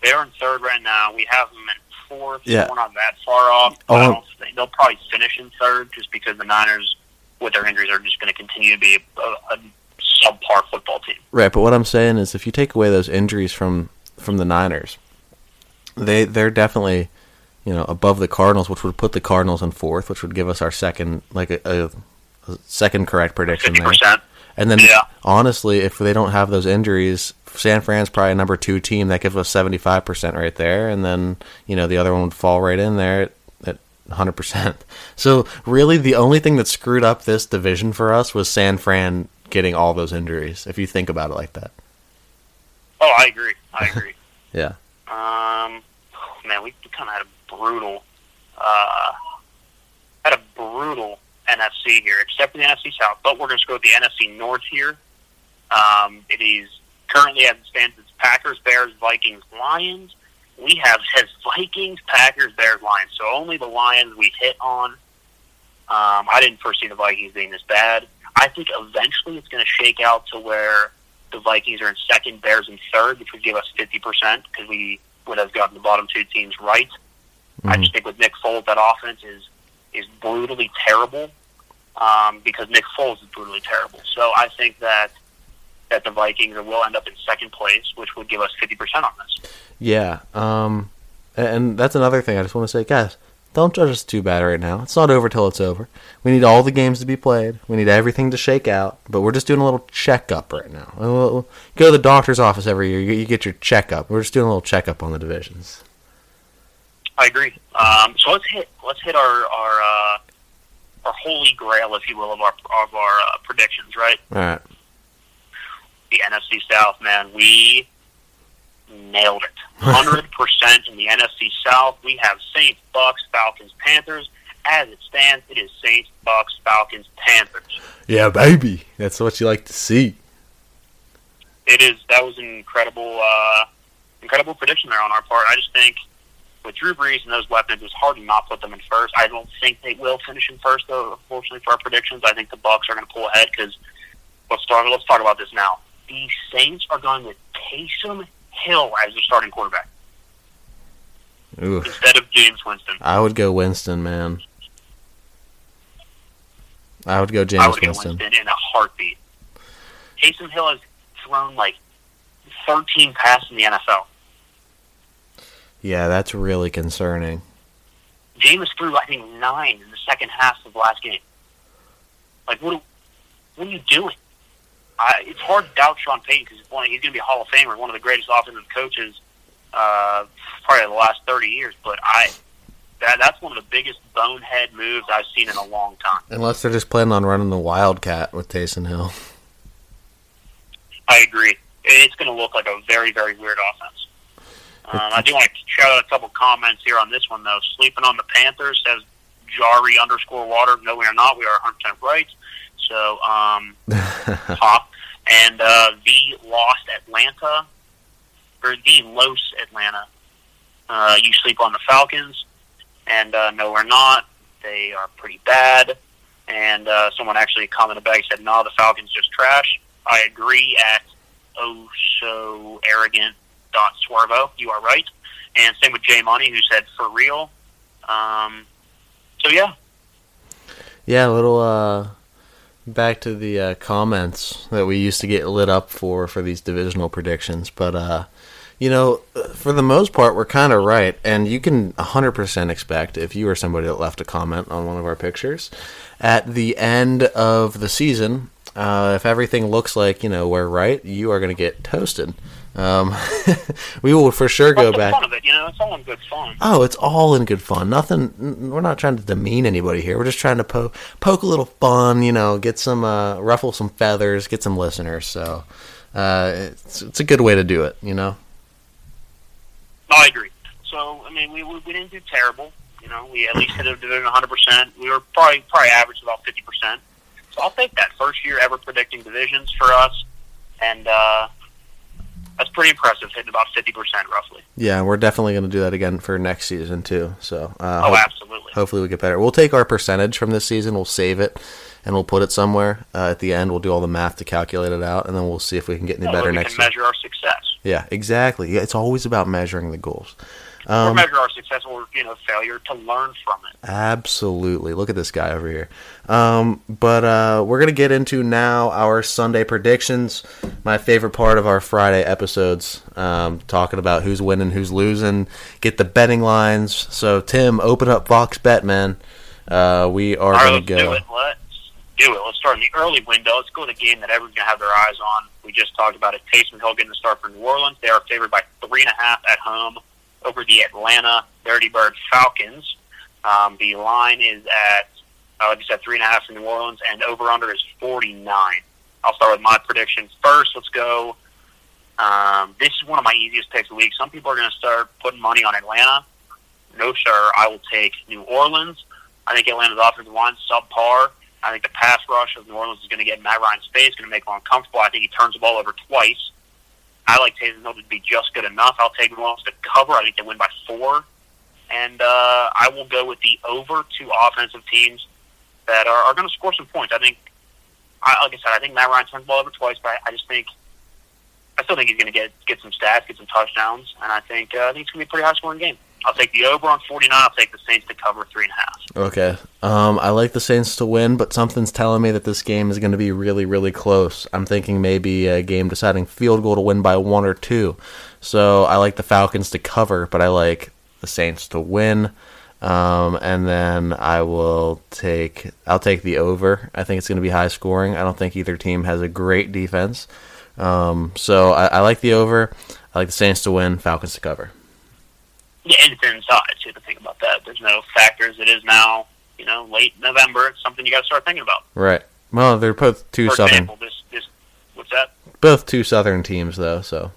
They're in third right now. We have them in fourth. Yeah. So we're not that far off. But I Oh. don't think they'll probably finish in third just because the Niners, with their injuries, are just going to continue to be a, a subpar football team. Right, but what I'm saying is if you take away those injuries from from the Niners, they they're definitely you know above the Cardinals, which would put the Cardinals in fourth, which would give us our second like a, a, second correct prediction Fifty there. And then, Yeah. honestly, if they don't have those injuries, San Fran's probably a number two team. That gives us seventy five percent right there, and then you know the other one would fall right in there at, at hundred percent. So really, the only thing that screwed up this division for us was San Fran getting all those injuries. If you think about it like that, Oh, I agree. I agree. yeah, um, man, we kind of had a brutal, uh, had a brutal NFC here, except for the NFC South. But we're going to go with the NFC North here. Um, it is currently as it stands, it's Packers, Bears, Vikings, Lions. We have says Vikings, Packers, Bears, Lions. So only the Lions we hit on. Um, I didn't foresee the Vikings being this bad. I think eventually it's going to shake out to where the Vikings are in second, Bears in third, which would give us fifty percent because we would have gotten the bottom two teams right. I Mhm. just think with Nick Foles, that offense is is brutally terrible um, because Nick Foles is brutally terrible. So I think that that the Vikings will end up in second place, which would give us fifty percent on this. yeah. Um, and that's another thing I just want to say, guys. Don't judge us too bad right now. It's not over till it's over. We need all the games to be played. We need everything to shake out. But we're just doing a little checkup right now. We'll- go to the doctor's office every year. You you get your checkup. We're just doing a little checkup on the divisions. I agree. Um, so let's hit let's hit our our uh, our holy grail, if you will, of our of our uh, predictions. Right, All right. the NFC South, man, we nailed it. Hundred percent in the NFC South. We have Saints, Bucks, Falcons, Panthers. As it stands, it is Saints, Bucks, Falcons, Panthers. Yeah, baby. That's what you like to see. It is that was an incredible, uh, incredible prediction there on our part. I just think with Drew Brees and those weapons, it's hard to not put them in first. I don't think they will finish in first, though. Unfortunately, for our predictions, I think the Bucks are going to pull ahead because let's talk. Let's talk about this now. The Saints are going with Taysom Hill as their starting quarterback instead of Jameis Winston. I would go Winston, man. I would go Jameis I would Winston. Winston in a heartbeat. Taysom Hill has thrown like 13 passes in the NFL. Yeah, that's really concerning. Jameis threw, I think, nine in the second half of the last game. Like, what? What are you doing? I, it's hard to doubt Sean Payton because he's, one- he's going to be a Hall of Famer, one of the greatest offensive coaches, uh, probably the last thirty years. But I, that that's one of the biggest bonehead moves I've seen in a long time. Unless they're just planning on running the Wildcat with Taysom Hill. I agree. It's going to look like a very, very weird offense. Um, I do want to shout out a couple comments here on this one, though. Sleeping on the Panthers says Jari underscore water. No, we are not. We are 100% right. So, um, top. And uh, the lost Atlanta, or the Los Atlanta. Uh, you sleep on the Falcons. And uh, no, we're not. They are pretty bad. And uh, someone actually commented back and said, no, the Falcons just trash. I agree at oh so arrogant dot swervo. You are right. And same with Jay Money, who said for real. Um, so yeah, Yeah, a little uh back to the uh, comments that we used to get lit up for for these divisional predictions, but uh you know, for the most part, we're kind of right, and you can 100% expect if you are somebody that left a comment on one of our pictures at the end of the season, uh, if everything looks like you know we're right, you are going to get toasted. Um, we will for sure go back. it? You know, it's all in good fun. Oh, it's all in good fun. Nothing. We're not trying to demean anybody here. We're just trying to po- poke a little fun. You know, get some uh, ruffle some feathers, get some listeners. So uh, it's it's a good way to do it. You know. I agree. So I mean, we we, we didn't do terrible. You know, we at least hit a division 100. percent We were probably probably averaged about 50 percent. So I'll take that first year ever predicting divisions for us, and uh, that's pretty impressive, hitting about 50 percent roughly. Yeah, we're definitely going to do that again for next season too. So uh, Oh, hope- absolutely. hopefully we get better. We'll take our percentage from this season, we'll save it, and we'll put it somewhere. Uh, at the end, we'll do all the math to calculate it out, and then we'll see if we can get any better we next can year. measure our success. Yeah, exactly. Yeah, it's always about measuring the goals. Or Um, measure our success or you know failure to learn from it. Absolutely. Look at this guy over here. Um, but uh, we're going to get into now our Sunday predictions. My favorite part of our Friday episodes, um, talking about who's winning, who's losing, get the betting lines. So, Tim, open up Fox Bet, man. Uh, we are All right, going to let's do it. Let's do it. Let's start in the early window. Let's go to the game that everyone's gonna have their eyes on. We just talked about it. Taysom Hill getting the start for New Orleans. They are favored by three and a half at home over the Atlanta Dirty Bird Falcons. Um, the line is at, uh, like you said, three and a half for New Orleans, and over under is forty nine. I'll start with my prediction first. Let's go. Um, this is one of my easiest picks of the week. Some people are going to start putting money on Atlanta. No, sir. I will take New Orleans. I think Atlanta's offensive line is subpar. I think the pass rush of New Orleans is going to get Matt Ryan's face, going to make him uncomfortable. I think he turns the ball over twice. I like Taysom Hill to be just good enough. I'll take Orleans to cover. I think they win by four. And uh, I will go with the over two offensive teams that are, are going to score some points. I think, I, like I said, I think Matt Ryan turns the ball over twice, but I, I just think, I still think he's going to get get some stats, get some touchdowns, and I think uh, I think it's going to be a pretty high scoring game. I'll take the over on 49. I'll take the Saints to cover three and a half. Okay. Um, I like the Saints to win, but something's telling me that this game is going to be really, really close. I'm thinking maybe a game deciding field goal to win by one or two. So I like the Falcons to cover, but I like the Saints to win. Um, and then I will take I'll take the over. I think it's going to be high scoring. I don't think either team has a great defense. Um, so I, I like the over. I like the Saints to win, Falcons to cover. Yeah, and it's inside. So you have to think about that. There's no factors. It is now, you know, late November. It's something you got to start thinking about. Right. Well, they're both two For southern, example, this this what's that? both two southern teams though. So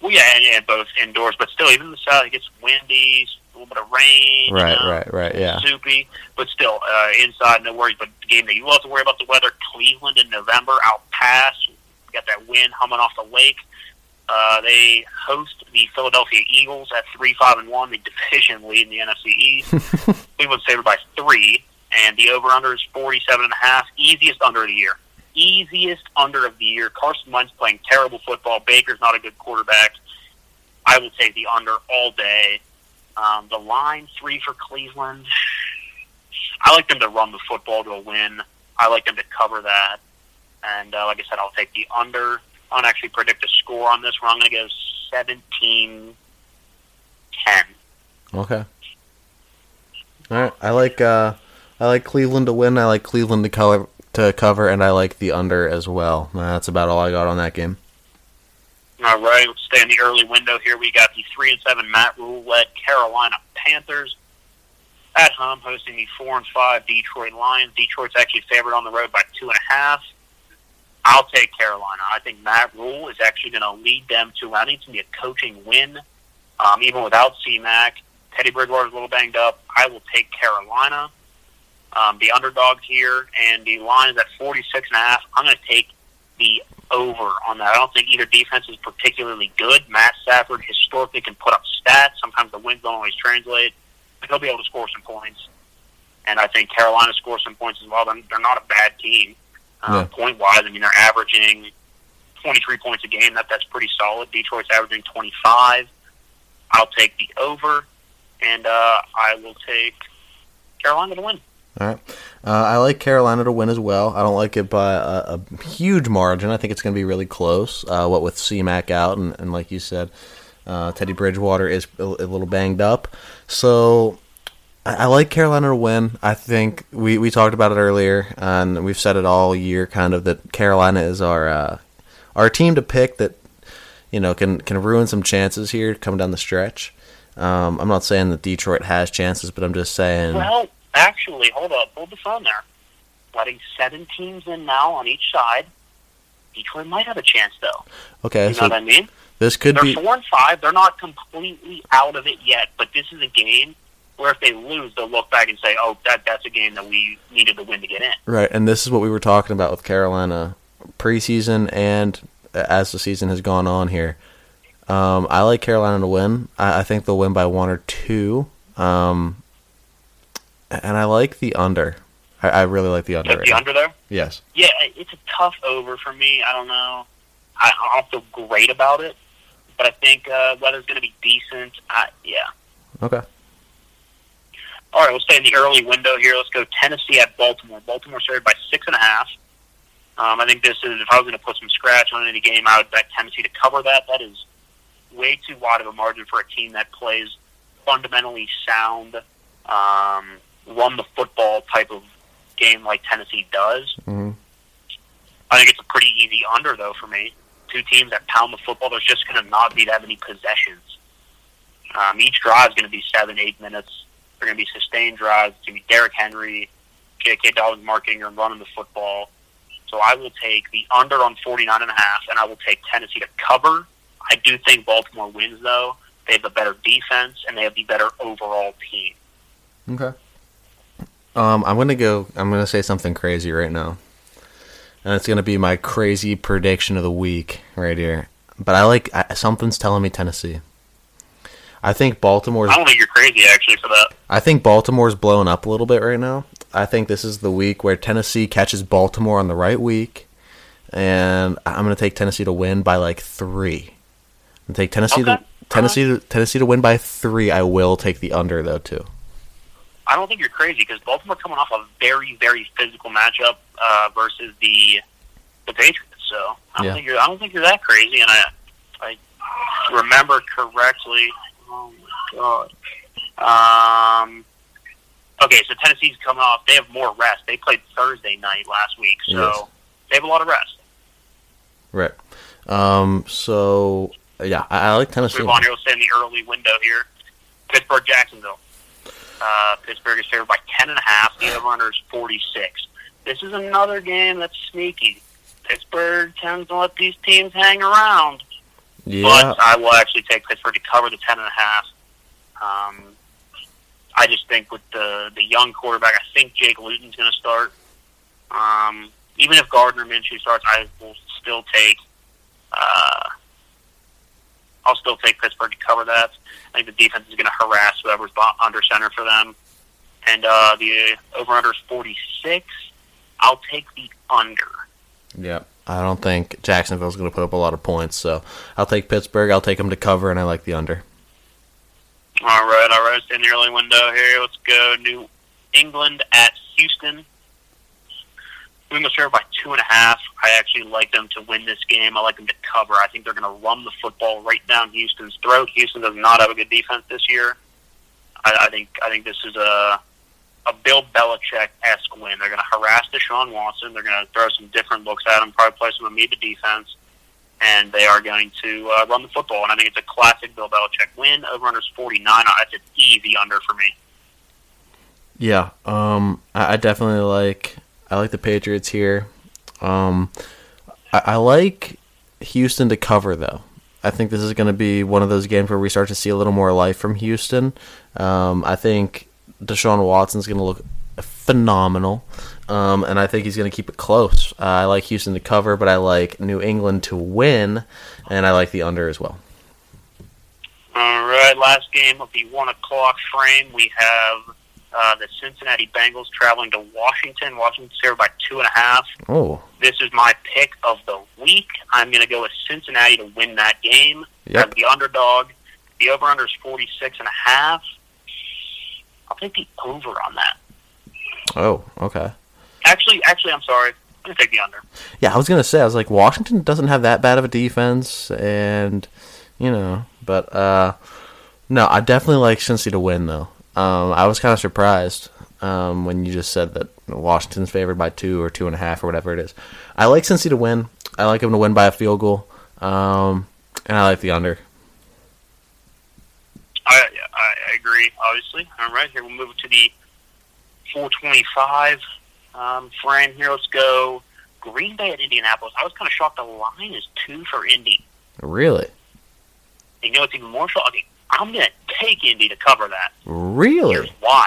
Well, yeah, and, and both indoors, but still, even in the south, it gets windy, a little bit of rain. you Right, know, right, right, yeah. soupy, but still uh, inside, no worries. But the game that you will have to worry about the weather: Cleveland in November, out past. Got that wind humming off the lake. Uh, they host the Philadelphia Eagles at three, five, and one, the division lead in the NFC East. Cleveland's favored by three, and the over/under is forty-seven and a half. Easiest under of the year. Easiest under of the year. Carson Wentz playing terrible football. Baker's not a good quarterback. I will take the under all day. Um, the line three for Cleveland. I like them to run the football to a win. I like them to cover that. And uh, like I said, I'll take the under. I don't actually predict a score on this one. I'm going to go 17 10. okay. All right. I like uh, I like Cleveland to win. I like Cleveland to cover to cover, and I like the under as well. That's about all I got on that game. All right, let's stay in the early window here. We got the 3 and 7 Matt Rhule led Carolina Panthers at home hosting the 4 and 5 Detroit Lions. Detroit's actually favored on the road by 2.5. I'll take Carolina. I think Matt Rhule is actually going to lead them to, I think it's going to be a coaching win, um, even without C-Mac. Teddy Bridgewater's a little banged up. I will take Carolina. Um, the underdogs here, and the line is at 46 and a half. I'm going to take the over on that. I don't think either defense is particularly good. Matt Stafford historically can put up stats. Sometimes the wins don't always translate, but he'll be able to score some points. And I think Carolina scores some points as well. They're not a bad team Yeah. um, point wise. I mean, they're averaging 23 points a game. That that's pretty solid. Detroit's averaging 25. I'll take the over, and uh, I will take Carolina to win. All right. Uh, I like Carolina to win as well. I don't like it by a, a huge margin. I think it's going to be really close. Uh, what with C-Mac out, and, and like you said, uh, Teddy Bridgewater is a, a little banged up. So I, like Carolina to win. I think we, we talked about it earlier, and we've said it all year, kind of that Carolina is our uh, our team to pick that you know can can ruin some chances here coming down the stretch. Um, I'm not saying that Detroit has chances, but I'm just saying. Well, actually, hold up, hold the phone there. Letting seven teams in now on each side. Detroit might have a chance, though. Okay, You know so what I mean? this could They're be four and five. They're not completely out of it yet, but this is a game Where if they lose, they'll look back and say, "Oh, that that's a game that we needed to win to get in." Right, and this is what we were talking about with Carolina preseason and as the season has gone on here. Um, I like Carolina to win. I, I, think they'll win by one or two. Um, and I like the under. I, I really like the under. Like the under there? Yes. Yeah, it's a tough over for me. I don't know. I, I don't feel great about it, but I think uh, weather's going to be decent. I, yeah. Okay. All right, we'll stay in the early window here. Let's go Tennessee at Baltimore. Baltimore started by six and a half. Um, I think this is if I was going to put some scratch on any game, I would bet Tennessee to cover that. That is way too wide of a margin for a team that plays fundamentally sound, um, run the football type of game like Tennessee does. Mm-hmm. I think it's a pretty easy under though for me. Two teams that pound the football. There's just going to not be that many possessions. Um, each drive is going to be seven, eight minutes. They're going to be sustained drives. It's going to be Derrick Henry, J.K. Dobbins, Mark Ingram running the football. So I will take the under on 49 and a half, and I will take Tennessee to cover. I do think Baltimore wins, though. They have the better defense, and they have the better overall team. Okay. Um, I'm gonna go. I'm gonna say something crazy right now, and it's gonna be my crazy prediction of the week right here. But I like I, something's telling me Tennessee. I think Baltimore's. I don't think you're crazy actually for that. I think Baltimore's blowing up a little bit right now. I think this is the week where Tennessee catches Baltimore on the right week, and I'm going to take Tennessee to win by like three. And take Tennessee okay. to Tennessee to, Tennessee to win by three. I will take the under though too. I don't think you're crazy because Baltimore coming off a very very physical matchup uh, versus the the Patriots. So I don't Yeah. think you're I don't think you're that crazy. And I I remember correctly. Oh my god. Um. Okay, so Tennessee's coming off. They have more rest. They played Thursday night last week, so Yes. they have a lot of rest. Right. Um. So yeah, I, I like Tennessee. move on here. Let's stay in the early window here. Pittsburgh, Jacksonville. Uh, Pittsburgh is favored by ten and a half. The over-under is forty-six. This is another game that's sneaky. Pittsburgh tends to let these teams hang around, Yeah. but I will actually take Pittsburgh to cover the ten and a half. Um, I just think with the the young quarterback, I think Jake Luton's going to start. Um, even if Gardner Minshew starts, I will still take. Uh, I'll still take Pittsburgh to cover that. I think the defense is going to harass whoever's under center for them. And uh, the over under is 46. I'll take the under. Yeah. I don't think Jacksonville's going to put up a lot of points, so I'll take Pittsburgh. I'll take them to cover, and I like the under. All right, all right. It's in the early window here. Let's go New England at Houston. New England's favored by two and a half. I actually like them to win this game. I like them to cover. I think they're going to run the football right down Houston's throat. Houston does not have a good defense this year. I, I think I think this is a a Bill Belichick esque win. They're going to harass Deshaun Watson. They're going to throw some different looks at him. Probably play some amoeba defense and they are going to uh, run the football. And I think it's a classic Bill Belichick win. Over under is 49. That's an easy under for me. Yeah, um, I, I definitely like I like the Patriots here. Um, I, I like Houston to cover though. I think this is going to be one of those games where we start to see a little more life from Houston. Um, I think Deshaun Watson's going to look phenomenal, um, and I think he's going to keep it close. Uh, I like Houston to cover, but I like New England to win, and I like the under as well. All right, last game of the one o'clock frame. We have uh, the Cincinnati Bengals traveling to Washington. Washington's favored by two and a half. Oh, This is my pick of the week. I'm going to go with Cincinnati to win that game Yep. the underdog. The over under is 46 and a half. I'll take the over on that. oh, okay. Actually, actually, I'm sorry. I'm to take the under. Yeah, I was gonna say I was like Washington doesn't have that bad of a defense, and you know, but uh, no, I definitely like Cincy to win though. Um, I was kind of surprised um, when you just said that Washington's favored by two or two and a half or whatever it is. I like Cincy to win. I like him to win by a field goal, um, and I like the under. I, agree, obviously. All right, here we'll move to the 425 um, frame here. Let's go Green Bay at Indianapolis. I was kind of shocked the line is two for Indy. Really? You know, it's even more shocking. I'm going to take Indy to cover that. Really? Here's why.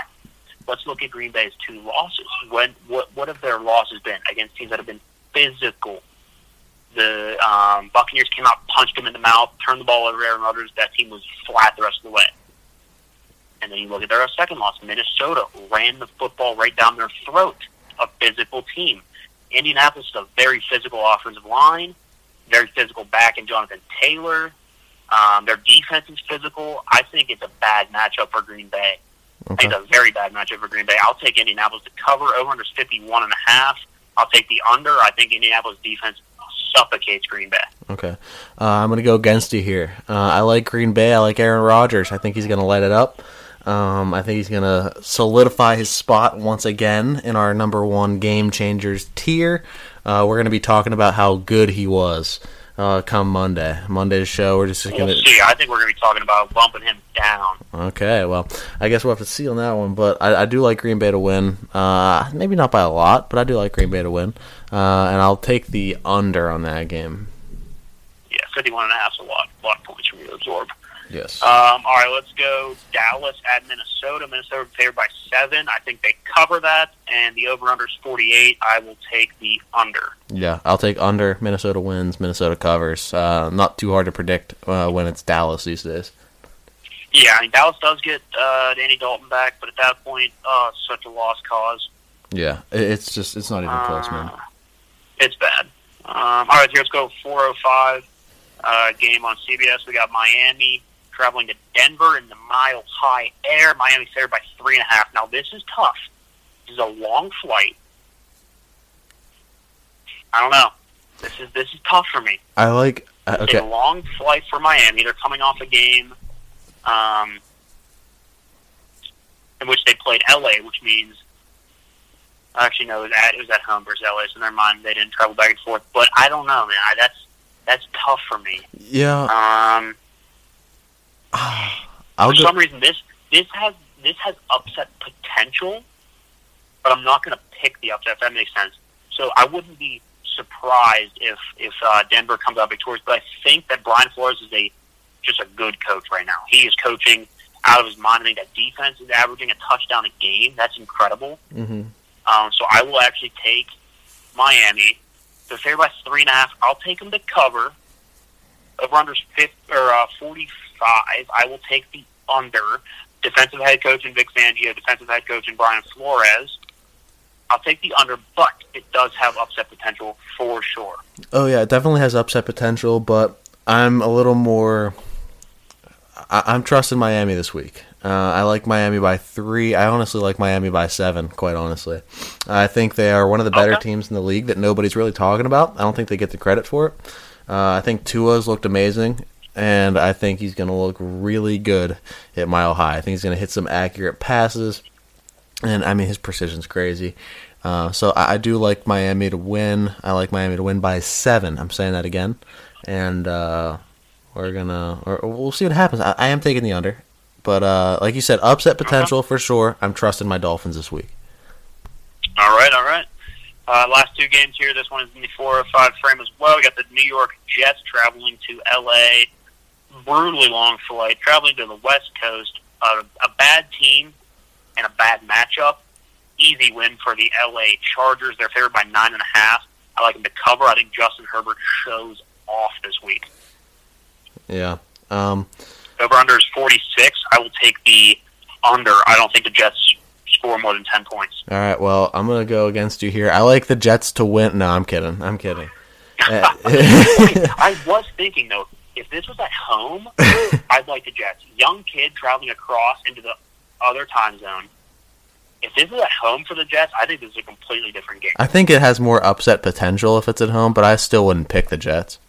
Let's look at Green Bay's two losses. When what what have their losses been against teams that have been physical? The um, Buccaneers came out, punched them in the mouth, turned the ball over Aaron Rodgers. That team was flat the rest of the way. And then you look at their second loss. Minnesota ran the football right down their throat. A physical team. Indianapolis is a very physical offensive line, very physical back in Jonathan Taylor. Um, their defense is physical. I think it's a bad matchup for Green Bay. I Okay. think it's a very bad matchup for Green Bay. I'll take Indianapolis to cover. Over under is 51 and a half. I'll take the under. I think Indianapolis defense suffocates Green Bay. Okay. Uh, I'm going to go against you here. Uh, I like Green Bay. I like Aaron Rodgers. I think he's going to light it up. Um, I think he's going to solidify his spot once again in our number one game changers tier. Uh, we're going to be talking about how good he was uh, come Monday. Monday's show, we're just going to. see. I think we're going to be talking about bumping him down. Okay, well, I guess we'll have to see on that one. But I, I do like Green Bay to win. Uh, maybe not by a lot, but I do like Green Bay to win. Uh, and I'll take the under on that game. Yeah, 51 and a half is a lot, a lot of points for me to absorb. Yes. Um, all right, let's go Dallas at Minnesota. Minnesota favored by seven. I think they cover that, and the over/under is 48. I will take the under. Yeah, I'll take under. Minnesota wins. Minnesota covers. Uh, not too hard to predict uh, when it's Dallas these days. Yeah, I mean Dallas does get uh, Danny Dalton back, but at that point, uh, such a lost cause. Yeah, it's just it's not even close, man. Uh, It's bad. Um, all right, here, let's go 405 uh, game on CBS. We got Miami traveling to Denver in the mile high air. Miami favored by three and a half. Now, this is tough. This is a long flight. I don't know. This is this is tough for me. I like. Uh, It's a long flight for Miami. They're coming off a game um, in which they played LA, which means actually no, it was at it was at home versus LA. So never mind, they didn't travel back and forth. But I don't know, man. I, that's that's tough for me. yeah, Um, for some reason, this this has this has upset potential, but I'm not going to pick the upset. If that makes sense. So I wouldn't be surprised if if uh, Denver comes out victorious. But I think that Brian Flores is a just a good coach right now. He is coaching out of his mind. I think that defense is averaging a touchdown a game. That's incredible. hmm Um, so I will actually take Miami. They're favored by three and a half. I'll take them to cover. Over under fifth or uh, forty five. I will take the under. Defensive head coach and Vic Fangio, defensive head coach and Brian Flores. I'll take the under, but it does have upset potential for sure. Oh yeah, it definitely has upset potential, but I'm a little more. I, I'm trusting Miami this week. Uh, I like Miami by three. I honestly like Miami by seven. Quite honestly, I think they are one of the better Okay. teams in the league that nobody's really talking about. I don't think they get the credit for it. Uh, I think Tua's looked amazing, and I think he's going to look really good at Mile High. I think he's going to hit some accurate passes, and I mean his precision's crazy. Uh, so I, I do like Miami to win. I like Miami to win by seven. I'm saying that again, and uh, we're gonna or we'll see what happens. I, I am taking the under, but uh, like you said, upset potential for sure. I'm trusting my Dolphins this week. All right, all right. Uh, last two games here. This one is in the four or five frame as well. We got the New York Jets traveling to L.A. Brutally long flight, traveling to the West Coast. Uh, a bad team and a bad matchup. Easy win for the L.A. Chargers. They're favored by nine and a half. I like them to cover. I think Justin Herbert shows off this week. Yeah. Um, Over under is 46. I will take the under. I don't think the Jets score more than 10 points. all right. Well, I'm gonna go against you here. I like the Jets to win. No, I'm kidding. I'm kidding. Uh, I was thinking though, if this was at home, I'd like the Jets. Young kid traveling across into the other time zone. If this is at home for the Jets, I think this is a completely different game. I think it has more upset potential if it's at home, but I still wouldn't pick the Jets.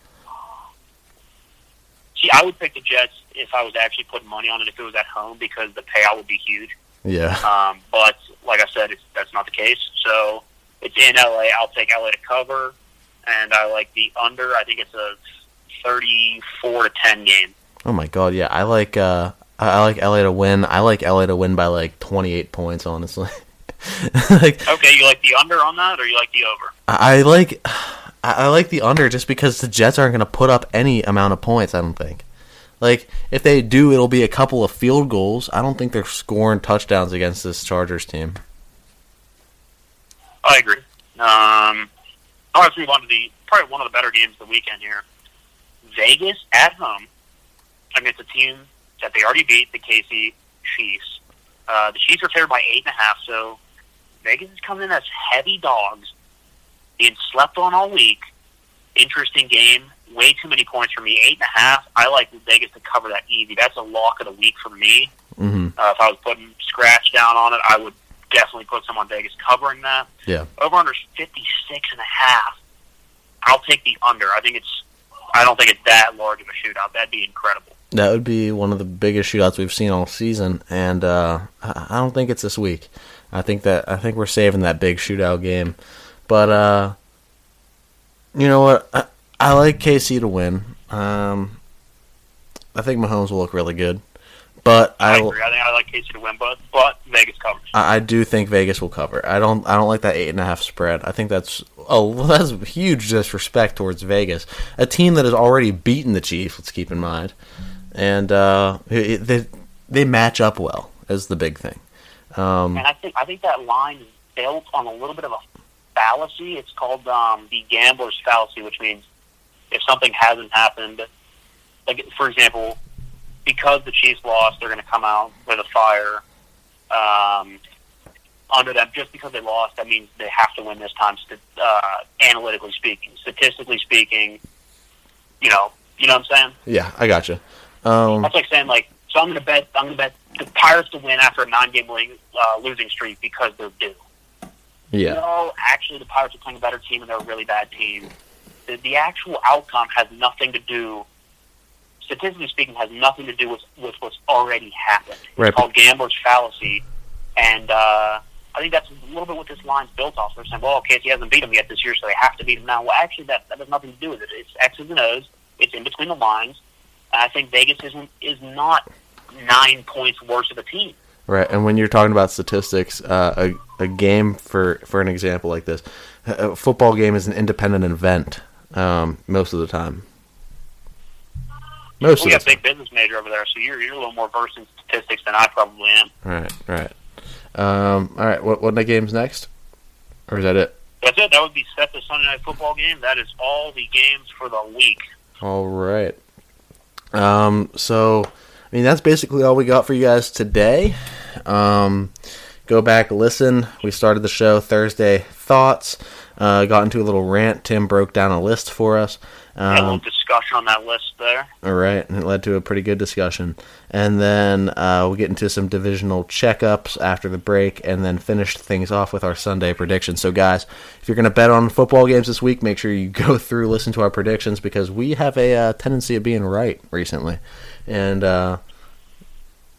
See, I would pick the Jets if I was actually putting money on it if it was at home because the payout would be huge. Yeah. Um, but like I said, it's, that's not the case. So it's in LA. I'll take LA to cover, and I like the under. I think it's a thirty-four to ten game. Oh my god, yeah. I like uh I like LA to win. I like LA to win by like 28 points, honestly. like Okay, you like the under on that, or you like the over? I I like I I like the under just because the Jets aren't going to put up any amount of points, I don't think. Like if they do, it'll be a couple of field goals. I don't think they're scoring touchdowns against this Chargers team. I agree. Um, all right, let's move on to the probably one of the better games of the weekend here. Vegas at home against a team that they already beat, the KC Chiefs. Uh, the Chiefs are favored by eight and a half, so Vegas is coming in as heavy dogs, being slept on all week. Interesting game. Way too many points for me. Eight and a half. I like Vegas to cover that easy. That's a lock of the week for me. Mm-hmm. Uh, if I was putting scratch down on it, I would definitely put some on Vegas covering that. Yeah. Over under 56 and a half. I'll take the under. I think it's I don't think it's that large of a shootout. That'd be incredible. That would be one of the biggest shootouts we've seen all season, and uh, I don't think it's this week. I think that I think we're saving that big shootout game, but uh, you know what? I, I like KC to win. Um, I think Mahomes will look really good, but I, I, agree. I think I like KC to win, but but Vegas covers. I I do think Vegas will cover. I don't. I don't like that eight and a half spread. I think that's oh that's huge disrespect towards Vegas, a team that has already beaten the Chiefs. Let's keep in mind, and uh, it- they they match up well is the big thing. Um, And I think I think that line is built on a little bit of a fallacy. It's called um, the gambler's fallacy, which means if something hasn't happened, like for example, because the Chiefs lost, they're going to come out with a fire um, under them. Just because they lost, that means they have to win this time. st- Uh, analytically speaking, statistically speaking, you know, you know what I'm saying. yeah, I gotcha. Um, That's like saying like, so I'm going to bet I'm going to bet the Pirates to win after a nine-game winning, uh, losing streak because they're due. yeah, No, actually, the Pirates are playing a better team, and they're a really bad team. The, the actual outcome has nothing to do, statistically speaking, has nothing to do with, with what's already happened. It's Right. called gambler's fallacy, and uh, I think that's a little bit what this line's built off. They're saying, well, okay, he hasn't beat him yet this year, so they have to beat him now. Well, actually, that, that has nothing to do with it. It's X's and O's. It's in between the lines. And I think Vegas isn't is not nine points worse of a team. right. And when you're talking about statistics, uh, a a game for for an example like this, a a football game is an independent event um, most of the time. Most We of got a big business major over there, so you're you're a little more versed in statistics than I probably am. Right, right. Um, all right, what what night game's next? Or is that it? That's it. That would be set the Sunday night football game. That is all the games for the week. All right. Um, so, I mean, that's basically all we got for you guys today. Um, go back, listen. We started the show Thursday thoughts. Uh, got into a little rant. Tim broke down a list for us. Had a little Um, discussion on that list there. all right, and it led to a pretty good discussion. And then uh, we'll get into some divisional checkups after the break, and then finish things off with our Sunday predictions. So, guys, if you're going to bet on football games this week, make sure you go through, listen to our predictions, because we have a uh, tendency of being right recently. And uh,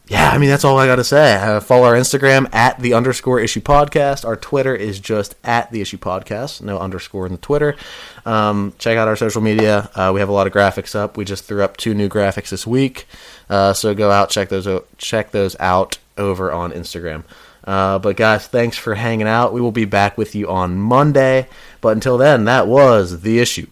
yeah, I mean that's all I got to say. Uh, follow our Instagram at the underscore issue podcast. Our Twitter is just at the issue podcast. No underscore in the Twitter. Um, check out our social media. Uh, we have a lot of graphics up. We just threw up two new graphics this week, uh, so go out check those check those out over on Instagram. Uh, but guys, thanks for hanging out. We will be back with you on Monday. But until then, that was the issue.